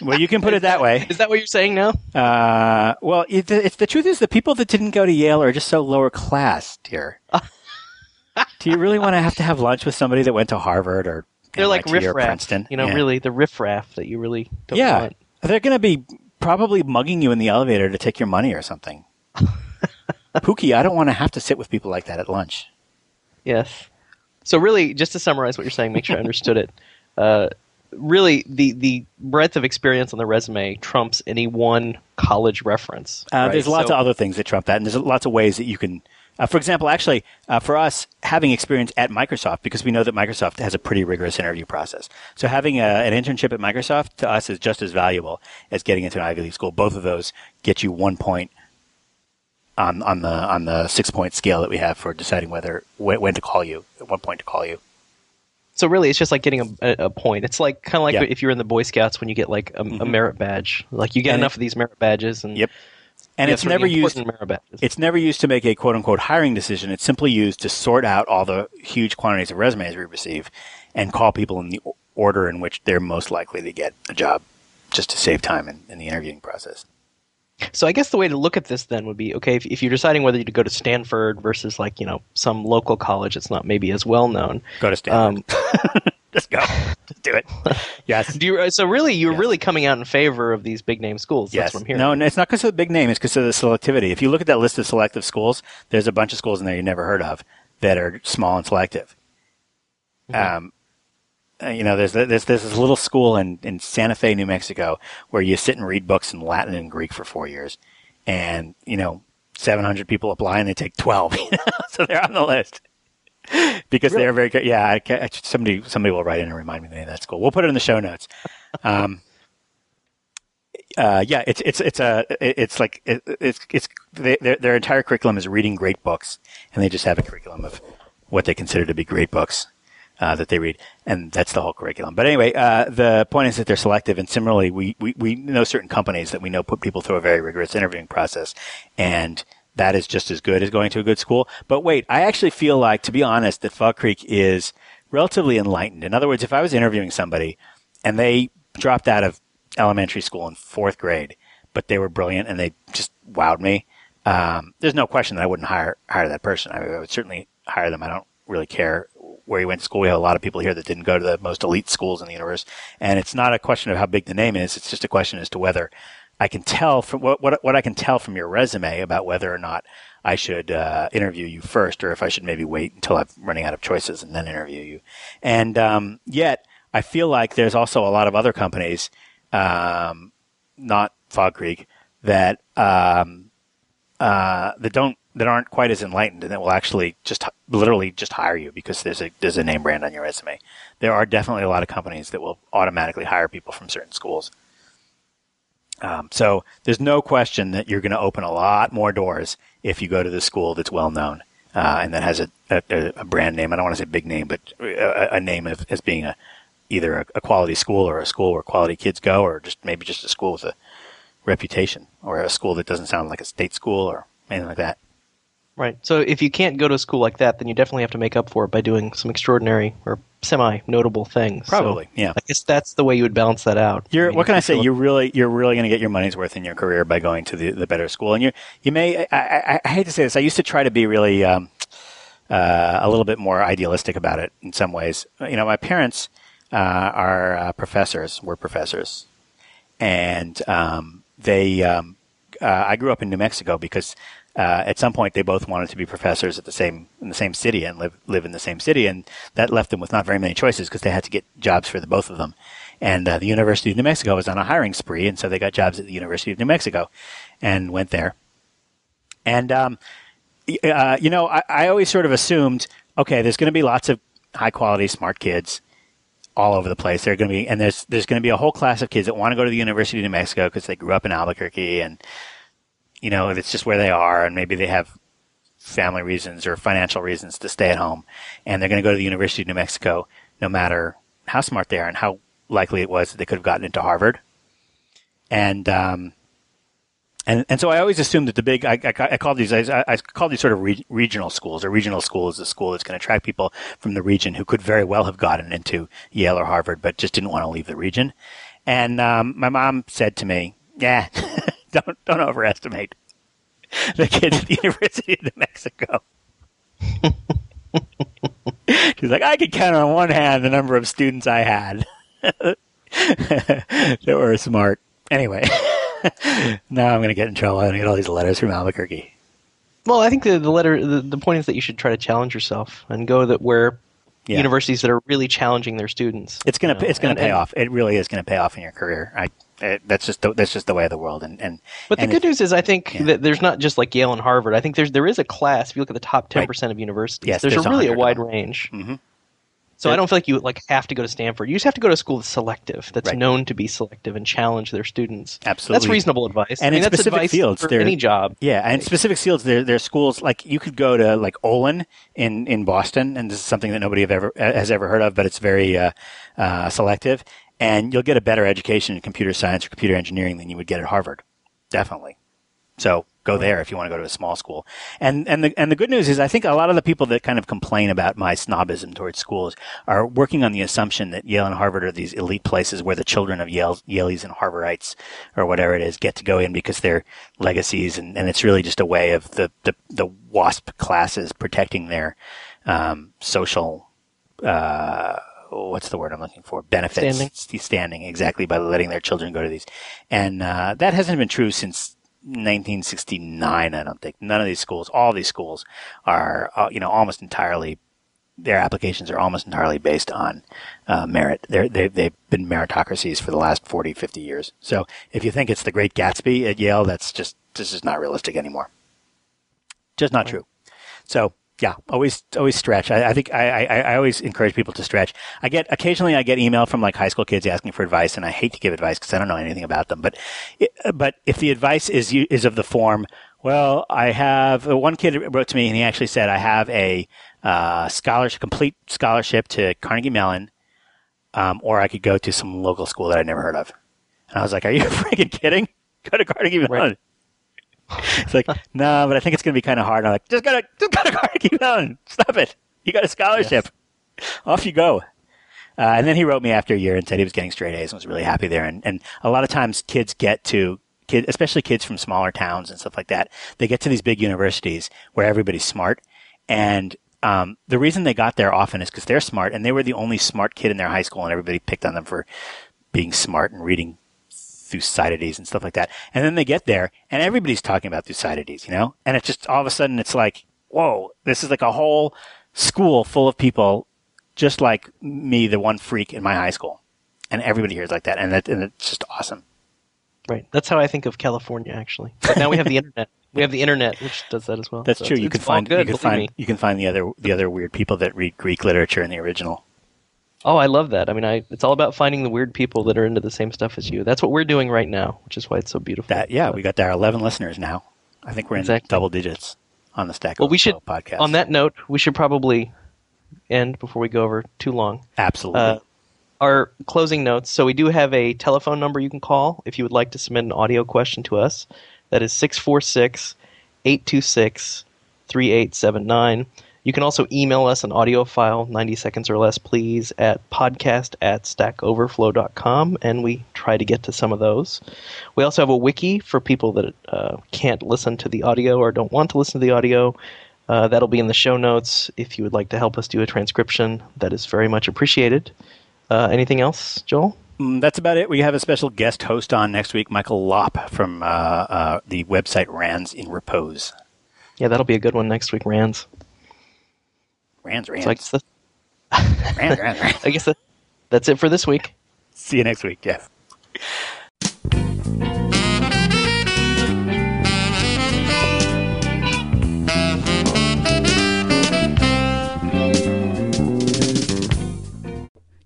well, you can put it that way. Is that what you're saying now? Uh, well, it, it's the truth is the people that didn't go to Yale are just so lower class, dear. Do you really want to have to have lunch with somebody that went to Harvard or they're like MIT or riffraff, Princeton? you know, Yeah. really the riffraff that you really don't Yeah, want. they're going to be probably mugging you in the elevator to take your money or something. Pookie, I don't want to have to sit with people like that at lunch. Yes. So really, just to summarize what you're saying, make sure I understood it. Uh, really, the the breadth of experience on the resume trumps any one college reference. Uh, right? There's lots So- of other things that trump that, and there's lots of ways that you can. Uh, for example, actually, uh, for us, having experience at Microsoft, because we know that Microsoft has a pretty rigorous interview process. So having a, an internship at Microsoft to us is just as valuable as getting into an Ivy League school. Both of those get you one point on on the on the six point scale that we have for deciding whether when, when to call you, at what point to call you. So really, it's just like getting a, a, point. It's like kind of like Yeah. Mm-hmm. if you're in the Boy Scouts when you get like a, a merit badge. Like you get And enough it- of these merit badges, and Yep. And you it's have sort of never used. important merit badges. It's never used to make a quote unquote hiring decision. It's simply used to sort out all the huge quantities of resumes we receive and call people in the order in which they're most likely to get a job just to save time in, in the interviewing process. So I guess the way to look at this then would be okay if, if you're deciding whether to go to Stanford versus like you know some local college that's not maybe as well known. Go to Stanford. Um, just go. Just do it. Yes. do you, so really you're Yeah. really coming out in favor of these big name schools. That's Yes. what I'm hearing. No, no, it's not because of the big name. It's because of the selectivity. If you look at that list of selective schools, there's a bunch of schools in there you never heard of that are small and selective. Um, uh, you know, there's, there's there's this little school in, in Santa Fe, New Mexico, where you sit and read books in Latin and Greek for four years, and you know, 700 people apply and they take 12, so they're on the list because they're very good. Yeah, I ca somebody somebody will write in and remind me the name of that school. We'll put it in the show notes. Um, uh, yeah, it's it's it's a it's like it, it's it's they, their their entire curriculum is reading great books, and they just have a curriculum of what they consider to be great books uh, that they read, and that's the whole curriculum. But anyway, uh, the point is that they're selective, and similarly, we, we we know certain companies that we know put people through a very rigorous interviewing process, and that is just as good as going to a good school. But wait, I actually feel like, to be honest, that Fog Creek is relatively enlightened. In other words, if I was interviewing somebody and they dropped out of elementary school in fourth grade, but they were brilliant and they just wowed me. Um, there's no question that I wouldn't hire hire that person. I, I would certainly hire them. I don't really care where you went to school. We have a lot of people here that didn't go to the most elite schools in the universe, and it's not a question of how big the name is. It's just a question as to whether I can tell from what what, what I can tell from your resume about whether or not I should uh, interview you first, or if I should maybe wait until I'm running out of choices and then interview you. And um, yet, I feel like there's also a lot of other companies, um, not Fog Creek, that um, uh, that don't that aren't quite as enlightened and that will actually just literally just hire you because there's a there's a name brand on your resume. There are definitely a lot of companies that will automatically hire people from certain schools. Um, so there's no question that you're going to open a lot more doors if you go to the school that's well known uh, and that has a, a, a brand name. I don't want to say big name, but a, a name of, as being a either a, a quality school or a school where quality kids go, or just maybe just a school with a reputation or a school that doesn't sound like a state school or anything like that. Right. So if you can't go to a school like that, then you definitely have to make up for it by doing some extraordinary or semi-notable things. So Probably, yeah. I guess that's the way you would balance that out. You're, mean, what can I say? you You're really, you're really going to get your money's worth in your career by going to the, the better school. And you, you may, I, I, I hate to say this, I used to try to be really, um, uh, a little bit more idealistic about it in some ways. You know, my parents, uh, are uh, professors, were professors. And, um, they, um, uh, I grew up in New Mexico because, uh, at some point they both wanted to be professors at the same in the same city and live live in the same city, and that left them with not very many choices because they had to get jobs for the both of them. And uh, the University of New Mexico was on a hiring spree, and so they got jobs at the University of New Mexico, and went there. And um, uh, you know, I, I always sort of assumed, okay, there's going to be lots of high quality, smart kids all over the place. They're going to be, and there's there's going to be a whole class of kids that want to go to the University of New Mexico because they grew up in Albuquerque and you know, if it's just where they are, and maybe they have family reasons or financial reasons to stay at home, and they're going to go to the University of New Mexico, no matter how smart they are and how likely it was that they could have gotten into Harvard. and um, and and so I always assumed that the big I, I, I call these I, I call these sort of re- regional schools. A regional school is a school that's going to attract people from the region who could very well have gotten into Yale or Harvard, but just didn't want to leave the region. And um, my mom said to me, "Yeah, don't don't overestimate the kids at the University of New Mexico." She's like, I could count on one hand the number of students I had that were smart. Anyway, now I'm going to get in trouble. I'm going to get all these letters from Albuquerque. Well, I think the, the letter, the, the point is that you should try to challenge yourself and go that where Yeah. universities that are really challenging their students. It's gonna you know, it's gonna and- pay and- off. It really is gonna pay off in your career. I it, that's just the, that's just the way of the world. And and But the and good if- news is, I think Yeah. that there's not just like Yale and Harvard. I think there's there is a class. If you look at the top ten percent of universities, Yes, there's, there's a really a wide range. Mhm. So There- I don't feel like you like have to go to Stanford. You just have to go to a school that's selective, that's Right. known to be selective and challenge their students. Absolutely. that's reasonable advice. And I mean, in specific fields, there- any job. Yeah, and specific fields, there there are schools like you could go to like Olin in in Boston, and this is something that nobody have ever has ever heard of, but it's very uh, uh, selective, and you'll get a better education in computer science or computer engineering than you would get at Harvard, definitely. So go there if you want to go to a small school. And and the and the good news is I think a lot of the people that kind of complain about my snobism towards schools are working on the assumption that Yale and Harvard are these elite places where the children of Yale Yalies and Harvardites or whatever it is get to go in because they're legacies and, and it's really just a way of the, the, the WASP classes protecting their um, social uh, what's the word I'm looking for? Benefits. Standing. Standing, exactly, by letting their children go to these. And uh, that hasn't been true since 1969, I don't think. None of these schools, all these schools are, uh, you know, almost entirely, their applications are almost entirely based on uh, merit. They're, they, they've been meritocracies for the last 40, 50 years. So if you think it's the great Gatsby at Yale, that's just, this is not realistic anymore. Just not true. So yeah, always always stretch. I, I think I, I, I always encourage people to stretch. I get occasionally I get email from like high school kids asking for advice, and I hate to give advice because I don't know anything about them. But it, but if the advice is you- is of the form, well, I have uh, one kid wrote to me and he actually said I have a uh, scholarship, complete scholarship to Carnegie Mellon, um, or I could go to some local school that I'd never heard of. And I was like, Are you freaking kidding? Go to Carnegie Mellon. It's like, no, but I think it's going to be kind of hard. I'm like, just gotta, just go to Carnegie Mellon. Stop it. You got a scholarship. Off you go. Uh, and then he wrote me after a year and said he was getting straight A's and was really happy there. And, and a lot of times kids get to, kid, especially kids from smaller towns and stuff like that, they get to these big universities where everybody's smart. And um, the reason they got there often is because they're smart and they were the only smart kid in their high school and everybody picked on them for being smart and reading Thucydides and stuff like that. And then they get there and everybody's talking about Thucydides, you know? And it's just all of a sudden it's like, whoa, this is like a whole school full of people just like me, the one freak in my high school. And everybody here is like that. And, that, and it's just awesome. Right. That's how I think of California, actually. But now we have the internet. We have the internet, which does that as well. That's So true. You can find, good, you can find, me. you can find the other, the other weird people that read Greek literature in the original. Oh, I love that. I mean, I it's all about finding the weird people that are into the same stuff as you. That's what we're doing right now, which is why it's so beautiful. That, yeah, we got our 11 listeners now. I think we're in Exactly. double digits on the Stack well, we should podcast. on that note, we should probably end before we go over too long. Absolutely. Uh, our closing notes. So we do have a telephone number you can call if you would like to submit an audio question to us. That is 646 826 3879. You can also email us an audio file, 90 seconds or less, please, at podcast at stackoverflow.com, and we try to get to some of those. We also have a wiki for people that uh, can't listen to the audio or don't want to listen to the audio. Uh, that'll be in the show notes. If you would like to help us do a transcription, that is very much appreciated. Uh, anything else, Joel? Mm, That's about it. We have a special guest host on next week, Michael Lopp from uh, uh, the website Rands in Repose. Yeah, that'll be a good one next week, Rands. Rands, Rands. So I guess, that, Rands, Rands, Rands. I guess that, that's it for this week. See you next week, Jeff.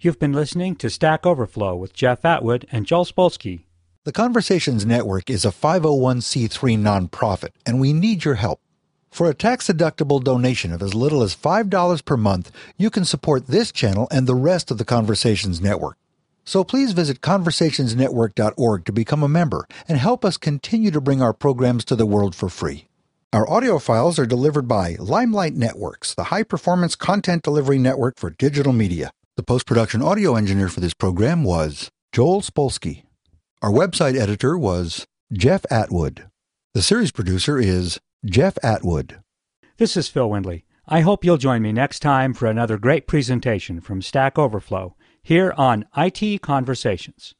You've been listening to Stack Overflow with Jeff Atwood and Joel Spolsky. The Conversations Network is a 501c3 nonprofit, and we need your help. For a tax deductible donation of as little as $5 per month, you can support this channel and the rest of the Conversations Network. So please visit conversationsnetwork.org to become a member and help us continue to bring our programs to the world for free. Our audio files are delivered by Limelight Networks, the high performance content delivery network for digital media. The post production audio engineer for this program was Joel Spolsky. Our website editor was Jeff Atwood. The series producer is Jeff Atwood. This is Phil Windley. I hope you'll join me next time for another great presentation from Stack Overflow here on IT Conversations.